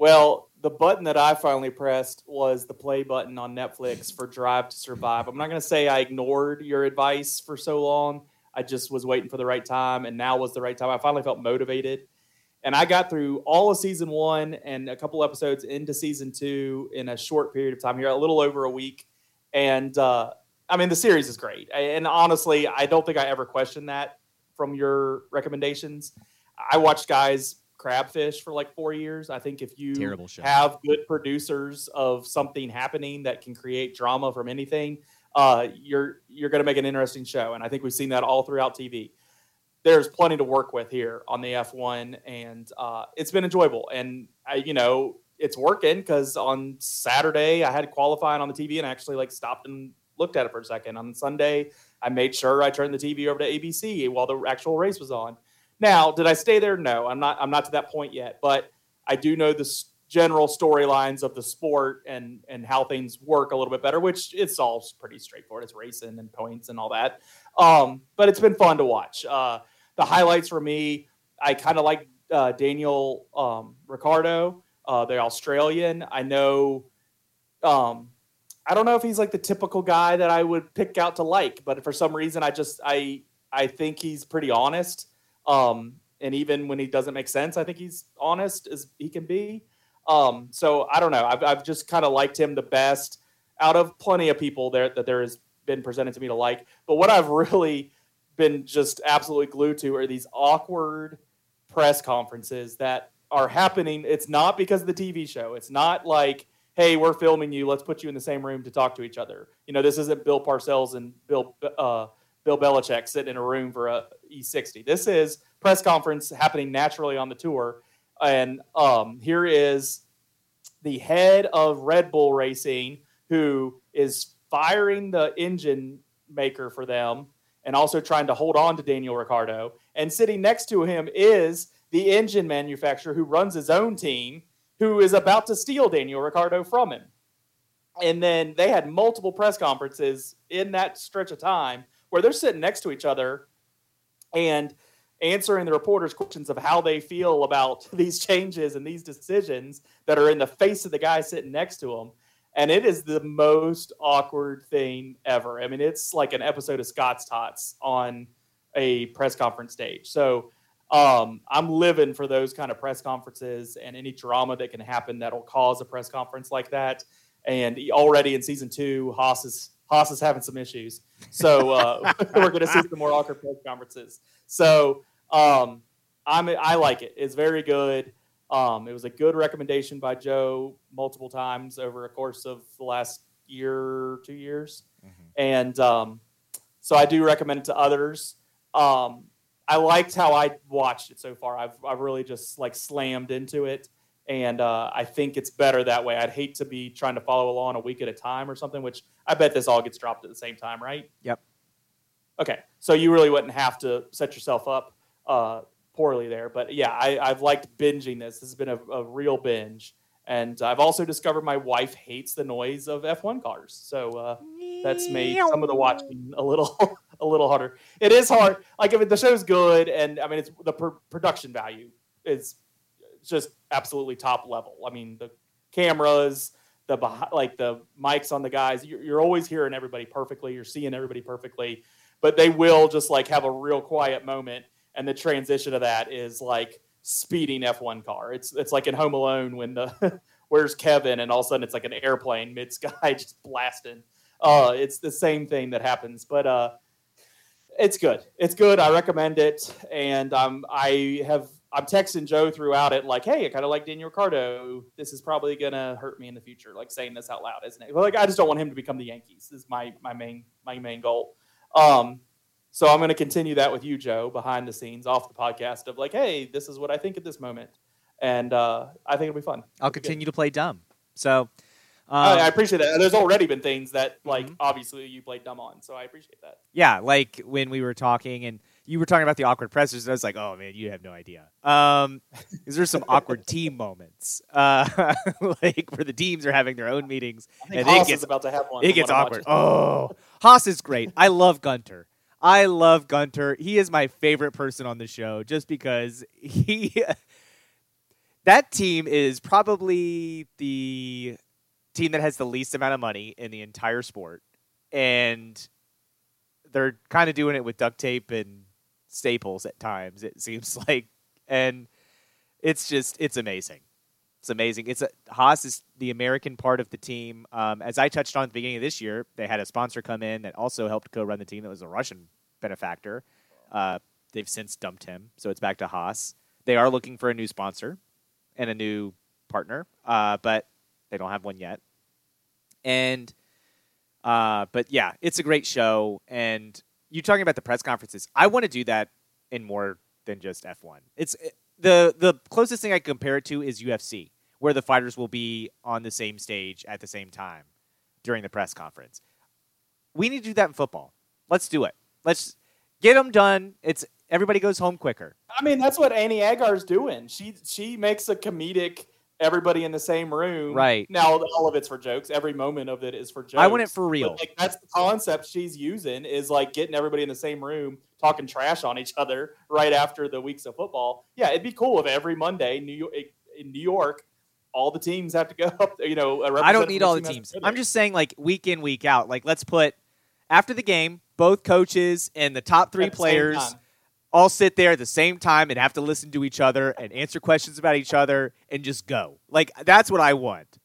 Well, the button that I finally pressed was the play button on Netflix for Drive to Survive. I'm not going to say I ignored your advice for so long. I just was waiting for the right time, and now was the right time. I finally felt motivated. And I got through all of season one and a couple episodes into season two in a short period of time here, a little over a week. And uh, I mean, the series is great. And honestly, I don't think I ever questioned that from your recommendations. I watched guys crabfish for like four years. I think if you Terrible show. have good producers of something happening that can create drama from anything, uh, you're you're going to make an interesting show. And I think we've seen that all throughout TV. There's plenty to work with here on the F1, and uh, it's been enjoyable. And I, you know, it's working because on Saturday I had qualifying on the TV and actually like stopped and looked at it for a second. On Sunday, I made sure I turned the TV over to ABC while the actual race was on. Now, did I stay there? No, I'm not. I'm not to that point yet, but I do know the general storylines of the sport and and how things work a little bit better. Which it's all pretty straightforward. It's racing and points and all that. Um, but it's been fun to watch. Uh, the highlights for me, I kind of like uh, Daniel um, Ricciardo, uh, the Australian. I know. Um, I don't know if he's like the typical guy that I would pick out to like, but for some reason, I just I I think he's pretty honest. Um, and even when he doesn't make sense, I think he's honest as he can be. Um, so I don't know. I've, I've just kind of liked him the best out of plenty of people there that there has been presented to me to like. But what I've really been just absolutely glued to are these awkward press conferences that are happening. It's not because of the TV show. It's not like, hey, we're filming you. Let's put you in the same room to talk to each other. You know, this isn't Bill Parcells and Bill uh, Bill Belichick sitting in a room for a E60. This is press conference happening naturally on the tour. And um, here is the head of Red Bull Racing, who is firing the engine maker for them and also trying to hold on to Daniel Ricciardo. And sitting next to him is the engine manufacturer who runs his own team, who is about to steal Daniel Ricciardo from him. And then they had multiple press conferences in that stretch of time where they're sitting next to each other and answering the reporters' questions of how they feel about these changes and these decisions that are in the face of the guy sitting next to them. And it is the most awkward thing ever. I mean, it's like an episode of Scott's Tots on a press conference stage. So um, I'm living for those kind of press conferences and any drama that can happen that'll cause a press conference like that. And already in season two, Haas is Haas is having some issues. So uh, we're going to see some more awkward press conferences. So um, I'm I like it. It's very good. Um, it was a good recommendation by Joe multiple times over a course of the last year, two years, and um, so I do recommend it to others. Um, I liked how I watched it so far. I've I've really just like slammed into it, and uh, I think it's better that way. I'd hate to be trying to follow along a week at a time or something, which I bet this all gets dropped at the same time, right? Yep. Okay, so you really wouldn't have to set yourself up uh, poorly there, but yeah, I, I've liked binging this. This has been a, a real binge, and I've also discovered my wife hates the noise of F1 cars, so uh, that's made some of the watching a little a little harder. It is hard. Like if the show's good, and I mean, it's the pr- production value is just absolutely top level. I mean, the cameras, the like the mics on the guys, you're, you're always hearing everybody perfectly. You're seeing everybody perfectly, but they will just like have a real quiet moment, and the transition of that is like speeding F1 car. It's it's like in Home Alone when the where's Kevin, and all of a sudden it's like an airplane mid sky just blasting. Uh, it's the same thing that happens, but uh, it's good. It's good. I recommend it, and um, I have I'm texting Joe throughout it, like, hey, I kind of like Daniel Ricciardo. This is probably gonna hurt me in the future, like saying this out loud, isn't it? Well, like I just don't want him to become the Yankees. This is my my main my main goal. Um, so I'm gonna continue that with you, Joe, behind the scenes, off the podcast, of like, hey, this is what I think at this moment, and uh, I think it'll be fun. I'll It'll continue to play dumb. So, um, I, appreciate that. There's already been things that, like, Mhm. obviously you played dumb on, so I appreciate that. yeah, like when we were talking and you were talking about the awkward pressers, I was like, oh man, you have no idea. Um, is there some awkward team moments, uh, like where the teams are having their own meetings and Haas it gets about to have one. it gets awkward. Oh, Haas is great. I love Gunter. I love Gunter. He is my favorite person on the show just because he. that team is probably the team that has the least amount of money in the entire sport, and they're kind of doing it with duct tape and staples at times. It seems like, and it's just it's amazing. It's amazing. It's a Haas is the American part of the team. Um, as I touched on at the beginning of this year, they had a sponsor come in that also helped co-run the team. That was a Russian benefactor. Uh, they've since dumped him, so it's back to Haas. They are looking for a new sponsor and a new partner, uh, but they don't have one yet. And uh, but yeah, it's a great show. And you're talking about the press conferences? I want to do that in more than just F1. It's the the closest thing I compare it to is UFC, where the fighters will be on the same stage at the same time during the press conference. We need to do that in football. Let's do it. Let's get them done. It's everybody goes home quicker. I mean, that's what Annie Agar's doing. She she makes a comedic everybody in the same room. Right. Now all of it's for jokes. Every moment of it is for jokes. I want it for But, real. like, that's the concept she's using is like getting everybody in the same room talking trash on each other right after the weeks of football. Yeah, it'd be cool if every Monday, New York eh, in New York, all the teams have to go up. You know, a I don't need all the teams. I'm just saying, like week in, week out. Like let's put after the game, both coaches and the top three At the players time. All sit there at the same time and have to listen to each other and answer questions about each other and just go. Like that's what I want.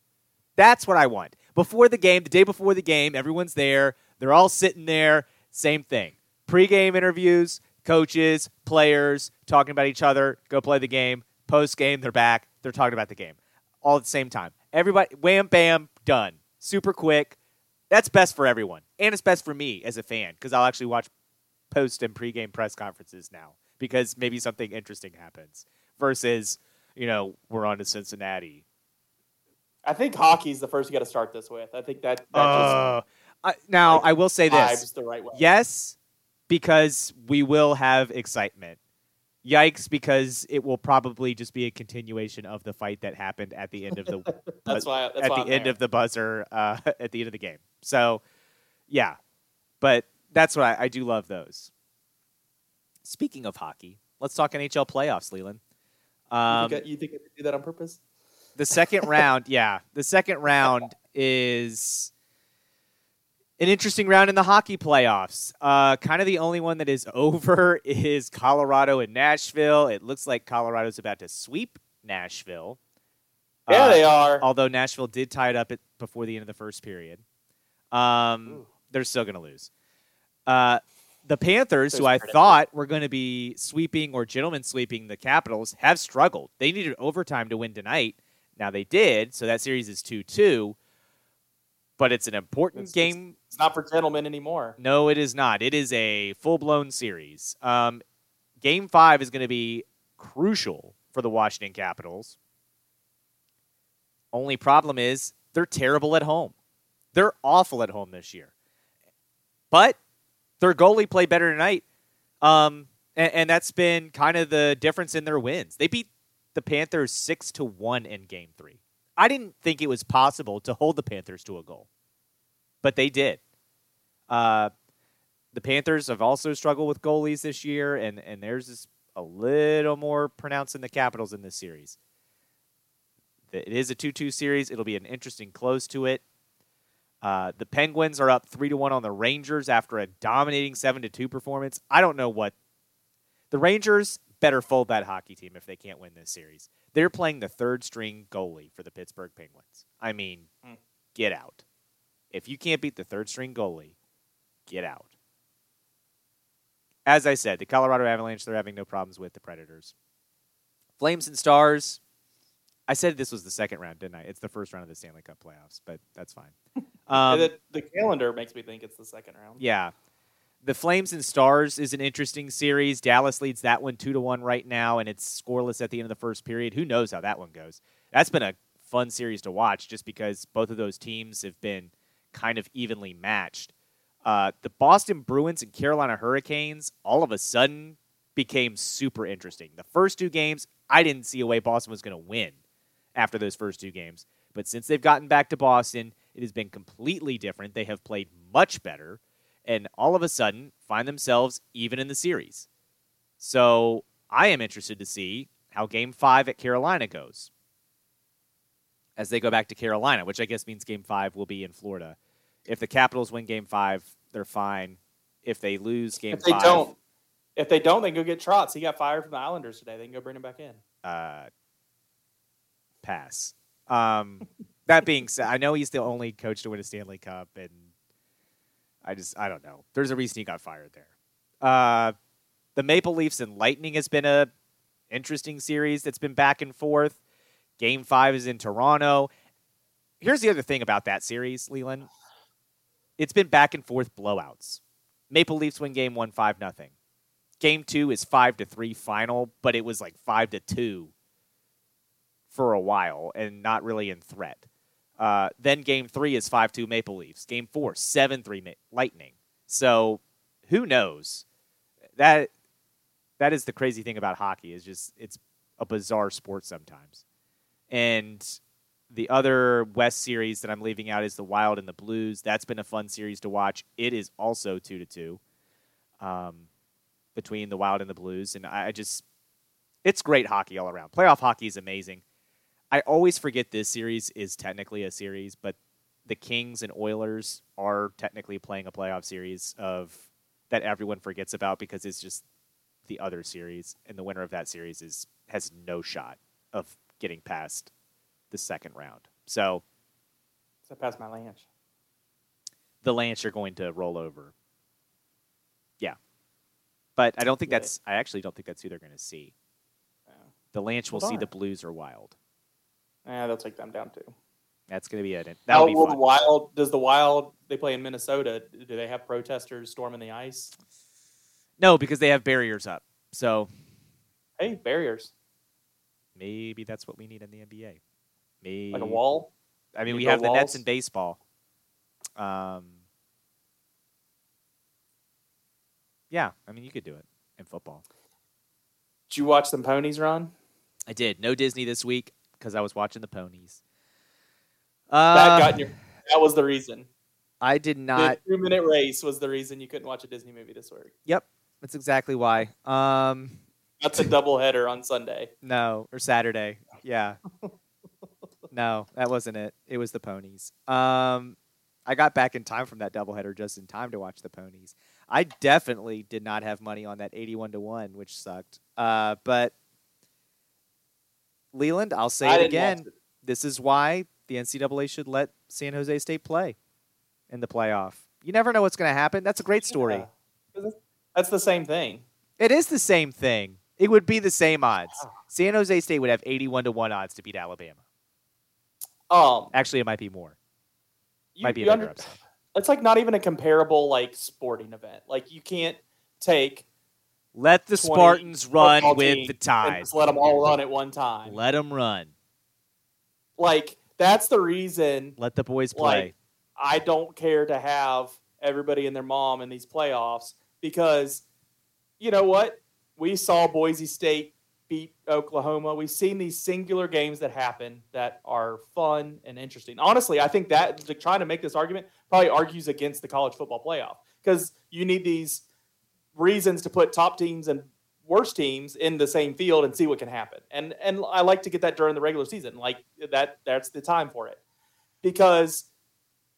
That's what I want. Before the game, the day before the game, everyone's there. They're all sitting there. Same thing. Pre-game interviews, coaches, players talking about each other. Go play the game. Post game, they're back. They're talking about the game, all at the same time. Everybody, wham, bam, done. Super quick. That's best for everyone, and it's best for me as a fan because I'll actually watch post and pregame press conferences now because maybe something interesting happens versus you know we're on to Cincinnati. I think hockey's the first you got to start this with. I think that, that Uh, I, now like, I will say this: the right way. yes, because we will have excitement. Yikes! Because it will probably just be a continuation of the fight that happened at the end of the that's why. That's at the I'm end there. of the buzzer uh, at the end of the game. So, yeah, but that's what I, I do love those. Speaking of hockey, let's talk NHL playoffs, Leland. You Um, think, I- you think I do that on purpose? the second round, yeah, the second round is an interesting round in the hockey playoffs. Uh, kind of the only one that is over is Colorado and Nashville. It looks like Colorado's about to sweep Nashville. Yeah, Uh, they are. although Nashville did tie it up at, before the end of the first period. Um, they're still going to lose. Uh, the Panthers, who I thought were going to be sweeping or gentlemen sweeping the Capitals, have struggled. They needed overtime to win tonight. Now they did, so that series is 2 2. But it's an important it's- game. It's not for gentlemen anymore. No, it is not. It is a full blown series. Um, game five is going to be crucial for the Washington Capitals. Only problem is they're terrible at home. They're awful at home this year. But their goalie played better tonight. Um, and, and that's been kind of the difference in their wins. They beat the Panthers six to one in game three. I didn't think it was possible to hold the Panthers to a goal, but they did. Uh, the Panthers have also struggled with goalies this year, and, and theirs is a little more pronounced than the Capitals in this series. It is a 2 2 series. It'll be an interesting close to it. Uh, the Penguins are up 3 to 1 on the Rangers after a dominating 7 to 2 performance. I don't know what. The Rangers better fold that hockey team if they can't win this series. They're playing the third string goalie for the Pittsburgh Penguins. I mean, Hmm. get out. If you can't beat the third string goalie, get out. As I said, the Colorado Avalanche, they're having no problems with the Predators. Flames and Stars. I said this was the second round, didn't I? It's the first round of the Stanley Cup playoffs, but that's fine. Um, the, the calendar makes me think it's the second round. yeah. The Flames and Stars is an interesting series. Dallas leads that one two to one right now, and it's scoreless at the end of the first period. Who knows how that one goes? That's been a fun series to watch, just because both of those teams have been kind of evenly matched. Uh, the Boston Bruins and Carolina Hurricanes all of a sudden became super interesting. The first two games, I didn't see a way Boston was going to win after those first two games. But since they've gotten back to Boston, it has been completely different. They have played much better and all of a sudden find themselves even in the series. So I am interested to see how game five at Carolina goes as they go back to Carolina, which I guess means game five will be in Florida. If the Capitals win game five, they're fine. If they lose game If they five, don't, if they don't, they can go get Trotz. He got fired from the Islanders today. They can go bring him back in. uh, pass. Um, that being said, I know he's the only coach to win a Stanley Cup, and I just I don't know. There's a reason he got fired there. Uh, the Maple Leafs and Lightning has been a interesting series that's been back and forth. Game five is in Toronto. Here's the other thing about that series, Leland. It's been back and forth blowouts. Maple Leafs win game one, five nothing. Game two is five to three final, but it was like five to two for a while and not really in threat. Uh, then game three is five two Maple Leafs. Game four, seven three Ma- Lightning. So who knows? That that is the crazy thing about hockey is just it's a bizarre sport sometimes. And the other West series that I'm leaving out is the Wild and the Blues. That's been a fun series to watch. It is also two to two um, between the Wild and the Blues, and I just it's great hockey all around. Playoff hockey is amazing. I always forget this series is technically a series, but the Kings and Oilers are technically playing a playoff series of that everyone forgets about because it's just the other series, and the winner of that series is has no shot of getting past the second round. So So past my lunch. the Lance are going to roll over. Yeah. But I don't think Yeah. that's I actually don't think that's who they're going to see. Yeah. The Lance will Well, see the. Blues or Wild. Yeah, they'll take them down too. That's going to be it. How That'll be will the. Wild? Does the Wild? They play in Minnesota. Do they have protesters storming the ice? No, because they have barriers up. So Hey, barriers maybe that's what we need in the NBA. Maybe like a wall. I mean, You we build have the nets in baseball. Um, yeah, I mean, you could do it in football. Did you watch them ponies run? I did. No Disney this week because I was watching the ponies. That Uh, got your. That was the reason. I did not. the two minute race was the reason you couldn't watch a Disney movie this week. Yep, that's exactly why. Um, That's a double header on Sunday. no, or Saturday. Yeah. no, that wasn't it. It was the ponies. Um, I got back in time from that doubleheader just in time to watch the ponies. I definitely did not have money on that eighty-one to one, which sucked. Uh, but Leland, I'll say I it again. it. This is why the NCAA should let San Jose State play in the playoff. You never know what's going to happen. That's a great story. Yeah. that's- the same thing. It is the same thing. It would be the same odds. Wow. San Jose State would have 81 to 1 odds to beat Alabama. Um, Actually, it might be more. you, might be a bigger under- upset. it's like not even a comparable like sporting event. Like you can't take Let the Spartans run with the tide. just let them all run at one time. Let them run. Like that's the reason Let the boys play. Like, I don't care to have everybody and their mom in these playoffs because you know what? We saw Boise State beat Oklahoma. We've seen these singular games that happen that are fun and interesting. Honestly, I think that like, trying to make this argument probably argues against the college football playoff because you need these reasons to put top teams and worst teams in the same field and see what can happen. And and I like to get that during the regular season. Like that that's the time for it. Because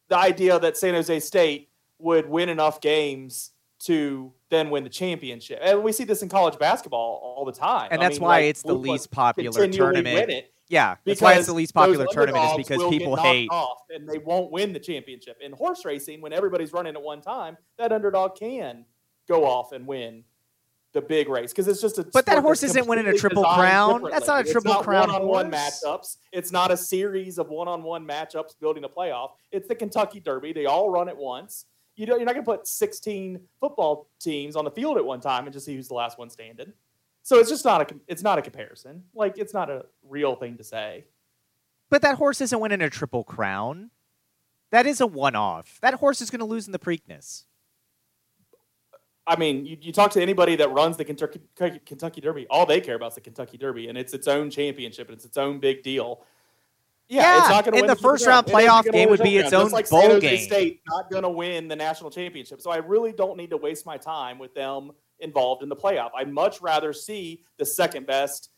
the idea that San Jose State would win enough games to then win the championship. And we see this in college basketball all the time. and I that's mean, why like, it's the least popular tournament. win it Yeah, that's why it's the least popular tournament is because people hate. off and they won't win the championship. In horse racing, when everybody's running at one time, that underdog can go off and win the big race because it's just a. But that horse isn't winning a triple crown. That's not a It's triple not crown One-on-one horse. matchups. It's not a series of one-on-one matchups building a playoff. It's the Kentucky Derby. They all run at once. You don't, you're not going to put 16 football teams on the field at one time and just see who's the last one standing. So it's just not a. It's not a comparison. Like it's not a real thing to say. But that horse isn't winning a triple crown. That is a one-off. That horse is going to lose in the Preakness. I mean, you, you talk to anybody that runs the Kentucky, Kentucky Derby, all they care about is the Kentucky Derby, and it's its own championship, and it's its own big deal. Yeah, Yeah, it's not going to and win the first round Crown. Playoff game would be its own like bowl San Jose game. State not going to win the national championship, so I really don't need to waste my time with them involved in the playoff. I'd much rather see the second best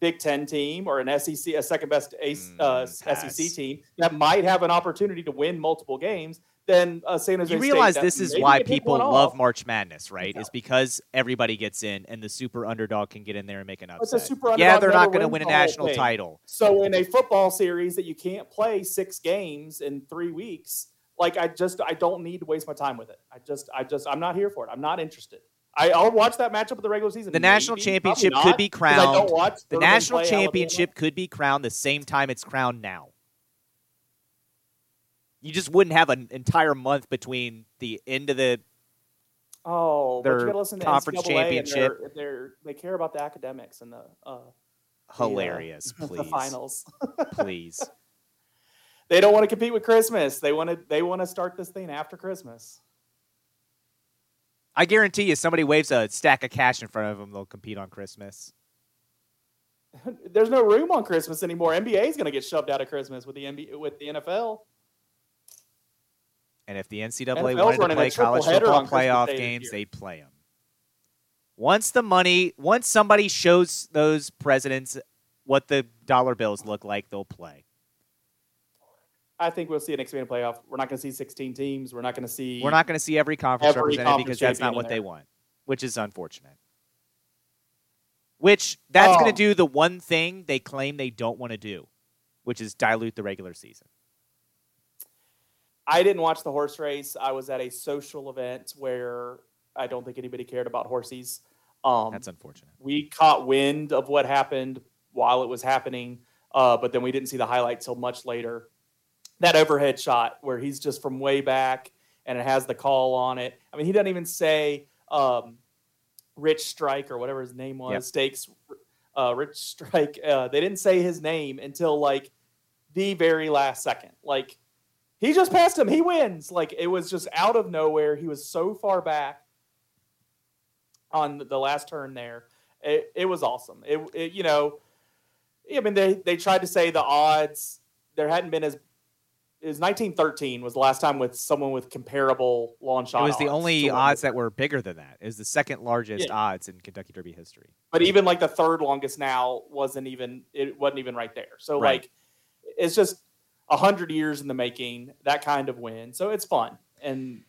Big Ten team or an SEC, a second best ACE, uh, Mm, pass. SEC team that might have an opportunity to win multiple games than uh, San Jose. You realize this is why people love off. March Madness, right? Yeah. Is because everybody gets in and the super underdog can get in there and make an upset. yeah, they're not going to win a national thing. title. So in a football series that you can't play six games in three weeks, like I just I don't need to waste my time with it. I just I just I'm not here for it. I'm not interested. I, I'll watch that matchup of the regular season. The national championship probably could be not, 'cause I don't crowned. watch The national championship could be crowned the same time it's crowned now. You just wouldn't have an entire month between the end of the. Oh, but their you gotta listen to conference NCAA championship. They're, they're, they care about the academics and the uh, hilarious, the please, finals. please. They don't want to compete with Christmas. They want to they want to start this thing after Christmas. I guarantee you, somebody waves a stack of cash in front of them, they'll compete on Christmas. There's no room on Christmas anymore. NBA is going to get shoved out of Christmas with the NBA, with the NFL. And if the NCAA NFL's wanted to play college football playoff games, they'd play them. Once the money, once somebody shows those presidents what the dollar bills look like, they'll play. I think we'll see an expanded playoff. We're not going to see 16 teams. We're not going to see. We're not going to see every conference Every represented conference because that's not what they want, which is unfortunate. Which that's going Oh. to do the one thing they claim they don't want to do, which is dilute the regular season. I didn't watch the horse race. I was at a social event where I don't think anybody cared about horses. Um, That's unfortunate. we caught wind of what happened while it was happening, uh, but then we didn't see the highlight till much later. That overhead shot where he's just from way back and it has the call on it. I mean, he doesn't even say um, Rich Strike or whatever his name was. Yep. Stakes, uh, Rich Strike. Uh, they didn't say his name until like the very last second. Like he just passed him. He wins. Like it was just out of nowhere. He was so far back on the last turn there. It, it was awesome. It, it you know, I mean they they tried to say the odds there hadn't been as it was 1913 was the last time with someone with comparable long shot. It was the odds only odds that were bigger than that. It was the second largest Yeah. odds in Kentucky Derby history. but even like the third longest now wasn't even it wasn't even right there. So Right. like it's just a hundred years in the making that kind of win. So it's fun and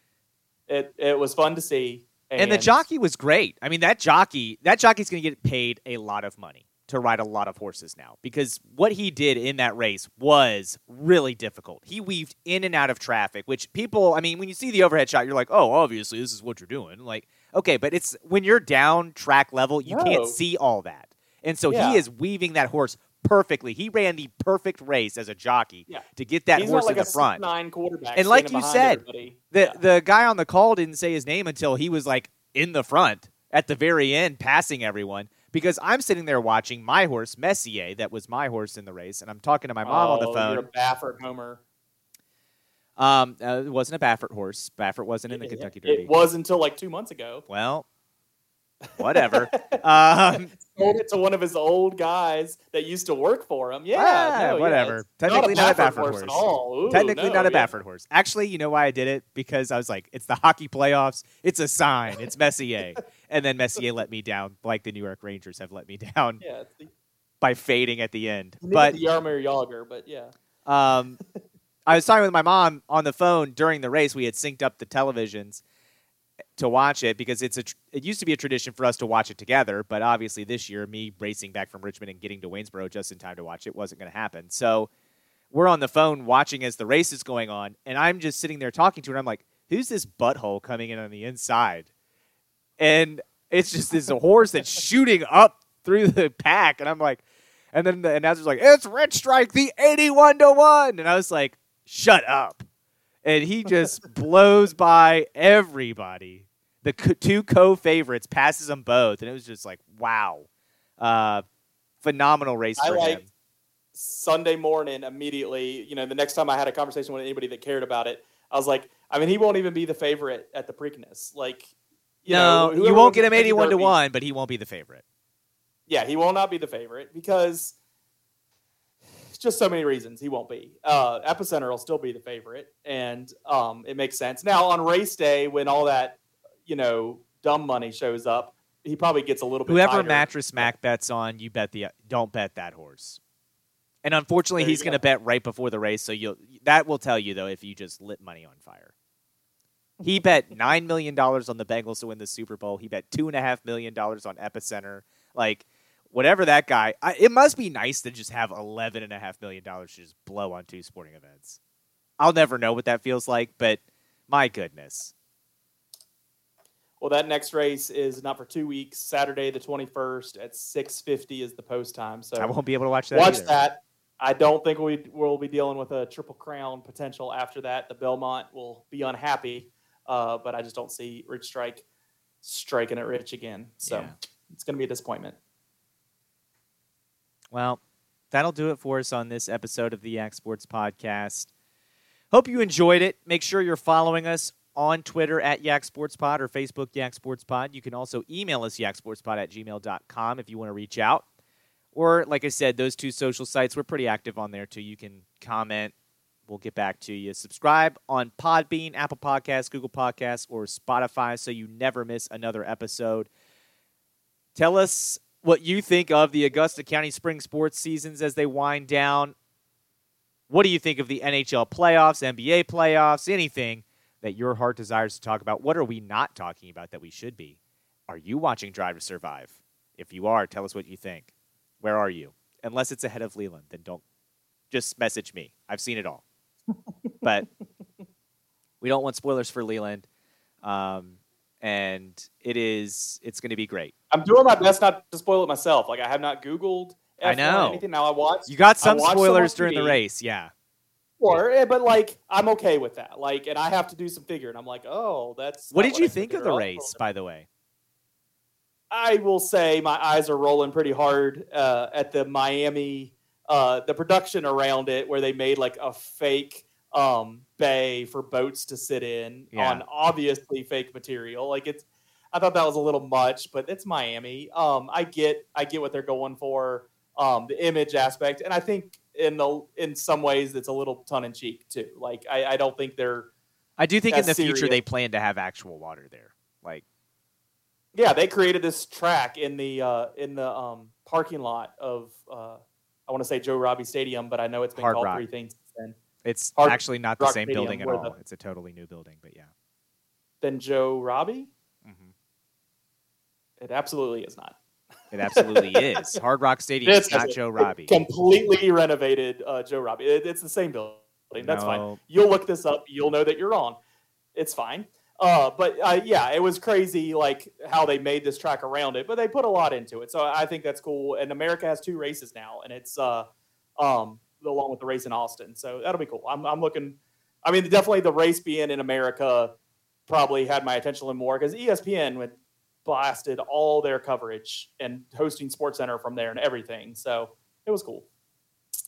it it was fun to see. And, the jockey was great. I mean, that jockey, that jockey's going to get paid a lot of money to ride a lot of horses now because what he did in that race was really difficult. He weaved in and out of traffic, which people, I mean, when you see the overhead shot, you're like, oh, obviously this is what you're doing. Like, okay, but it's when you're down track level, you can't see all that. And so Yeah. he is weaving that horse perfectly. He ran the perfect race as a jockey Yeah. to get that He's horse like in the front. nine quarterback. And like you said, everybody. The Yeah. the guy on the call didn't say his name until he was like in the front at the very end, passing everyone. Because I'm sitting there watching my horse Messier, that was my horse in the race, and I'm talking to my mom on the Oh, You're a phone. Baffert homer. Um, uh, it wasn't a Baffert horse. Baffert wasn't in the It- Kentucky Derby. it, was until like two months ago. well, whatever. um, Sold it to one of his old guys that used to work for him. Yeah, ah, no, whatever. it's Technically not a Baffert horse horse. at all. Ooh, Technically no, not a yeah. Baffert horse. Actually, you know why I did it? Because I was like, it's the hockey playoffs. It's a sign. It's Messier. and then Messier let me down, like the New York Rangers have let me down Yeah, the, by fading at the end. but But the Jaromir Jagr, but yeah. um, I was talking with my mom on the phone during the race. We had synced up the televisions to watch it because it's a. It used to be a tradition for us to watch it together, but obviously this year, me racing back from Richmond and getting to Waynesboro just in time to watch it wasn't going to happen. So we're on the phone watching as the race is going on, and I'm just sitting there talking to her. And I'm like, "Who's this butthole coming in on the inside?" And it's just this horse that's shooting up through the pack, and I'm like, and then the announcer's like, "It's Rich Strike, the 81 to one," and I was like, "Shut up!" And he just blows by everybody. The co- two co-favorites passes them both, and it was just like, wow, uh, phenomenal race I for liked him. Sunday morning immediately. You know, the next time I had a conversation with anybody that cared about it, I was like, I mean, he won't even be the favorite at the Preakness. Like, you no, know, you won't get him 81 to one, but he won't be the favorite. Yeah, he will not be the favorite because just so many reasons he won't be. Uh, Epicenter will still be the favorite, and um, it makes sense. Now on race day, when all that you know dumb money shows up, he probably gets a little bit. Whoever tighter. Mattress Mack bets on, you bet the don't bet that horse. And unfortunately, There he's going to bet right before the race, so you'll that will tell you though if you just lit money on fire. He bet nine million dollars on the Bengals to win the Super Bowl. He bet two and a half million dollars on Epicenter. Like whatever that guy, I, it must be nice to just have eleven and a half million dollars to just blow on two sporting events. I'll never know what that feels like, but my goodness. Well, that next race is not for two weeks. Saturday the twenty first at six fifty is the post time. So I won't be able to watch that. watch either. that. I don't think we will be dealing with a triple crown potential after that. The Belmont will be unhappy, uh, but I just don't see Rich Strike striking it rich again. So Yeah. it's going to be a disappointment. Well, that'll do it for us on this episode of the Yak Sports Podcast. Hope you enjoyed it. Make sure you're following us on Twitter at Yak Sports Pod or Facebook Yak Sports Pod. You can also email us yaksportspod at gmail.com if you want to reach out. Or, like I said, those two social sites, we're pretty active on there too. You can comment. We'll get back to you. Subscribe on Podbean, Apple Podcasts, Google Podcasts, or Spotify so you never miss another episode. Tell us what you think of the Augusta County spring sports seasons as they wind down. What do you think of the NHL playoffs, NBA playoffs, anything that your heart desires to talk about? What are we not talking about that we should be? Are you watching Drive to Survive? If you are, tell us what you think. Where are you? Unless it's ahead of Leland, then don't just message me. I've seen it all. but we don't want spoilers for Leland. Um, and it is it's going to be great. I'm doing my best not to spoil it myself. Like I have not Googled. I F1 know. anything. Now I watch. You got some spoilers during the race, yeah. Or, eh, but like I'm okay with that. Like, and I have to do some figuring. I'm like, oh, that's. What did you I think of the race, by the way? I will say my eyes are rolling pretty hard uh, at the Miami, uh, the production around it, where they made like a fake um, bay for boats to sit in Yeah. on obviously fake material. Like it's, I thought that was a little much, but it's Miami. Um, I get, I get what they're going for, um, the image aspect, and I think in the in some ways it's a little tongue in cheek too. Like I, I don't think they're I do think in the future they plan to have actual water there. Like, Yeah, they created this track in the uh, in the um, parking lot of uh, I want to say Joe Robbie Stadium, but I know it's been Hard called Rock. three things since then. it's Hard actually not the same building at all. the- It's a totally new building, but yeah. Then Joe Robbie, hmm it absolutely is not. It absolutely is. Hard Rock Stadium It's is not Joe Robbie. Completely renovated uh, Joe Robbie. It, it's the same building. That's fine. You'll look this up. You'll know that you're wrong. It's fine. Uh, but uh, yeah, it was crazy, like how they made this track around it. But they put a lot into it, so I think that's cool. And America has two races now, and it's uh, um, along with the race in Austin, so that'll be cool. I'm, I'm looking. I mean, definitely the race being in America probably had my attention a little more because ESPN went blasted all their coverage and hosting Sports Center from there and everything. So it was cool.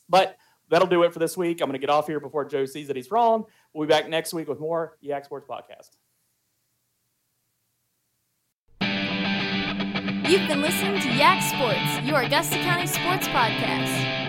But that'll do it for this week. I'm going to get off here before Joe sees that he's wrong. We'll be back next week with more Yak Sports Podcast. You've been listening to Yak Sports, your Augusta County sports podcast.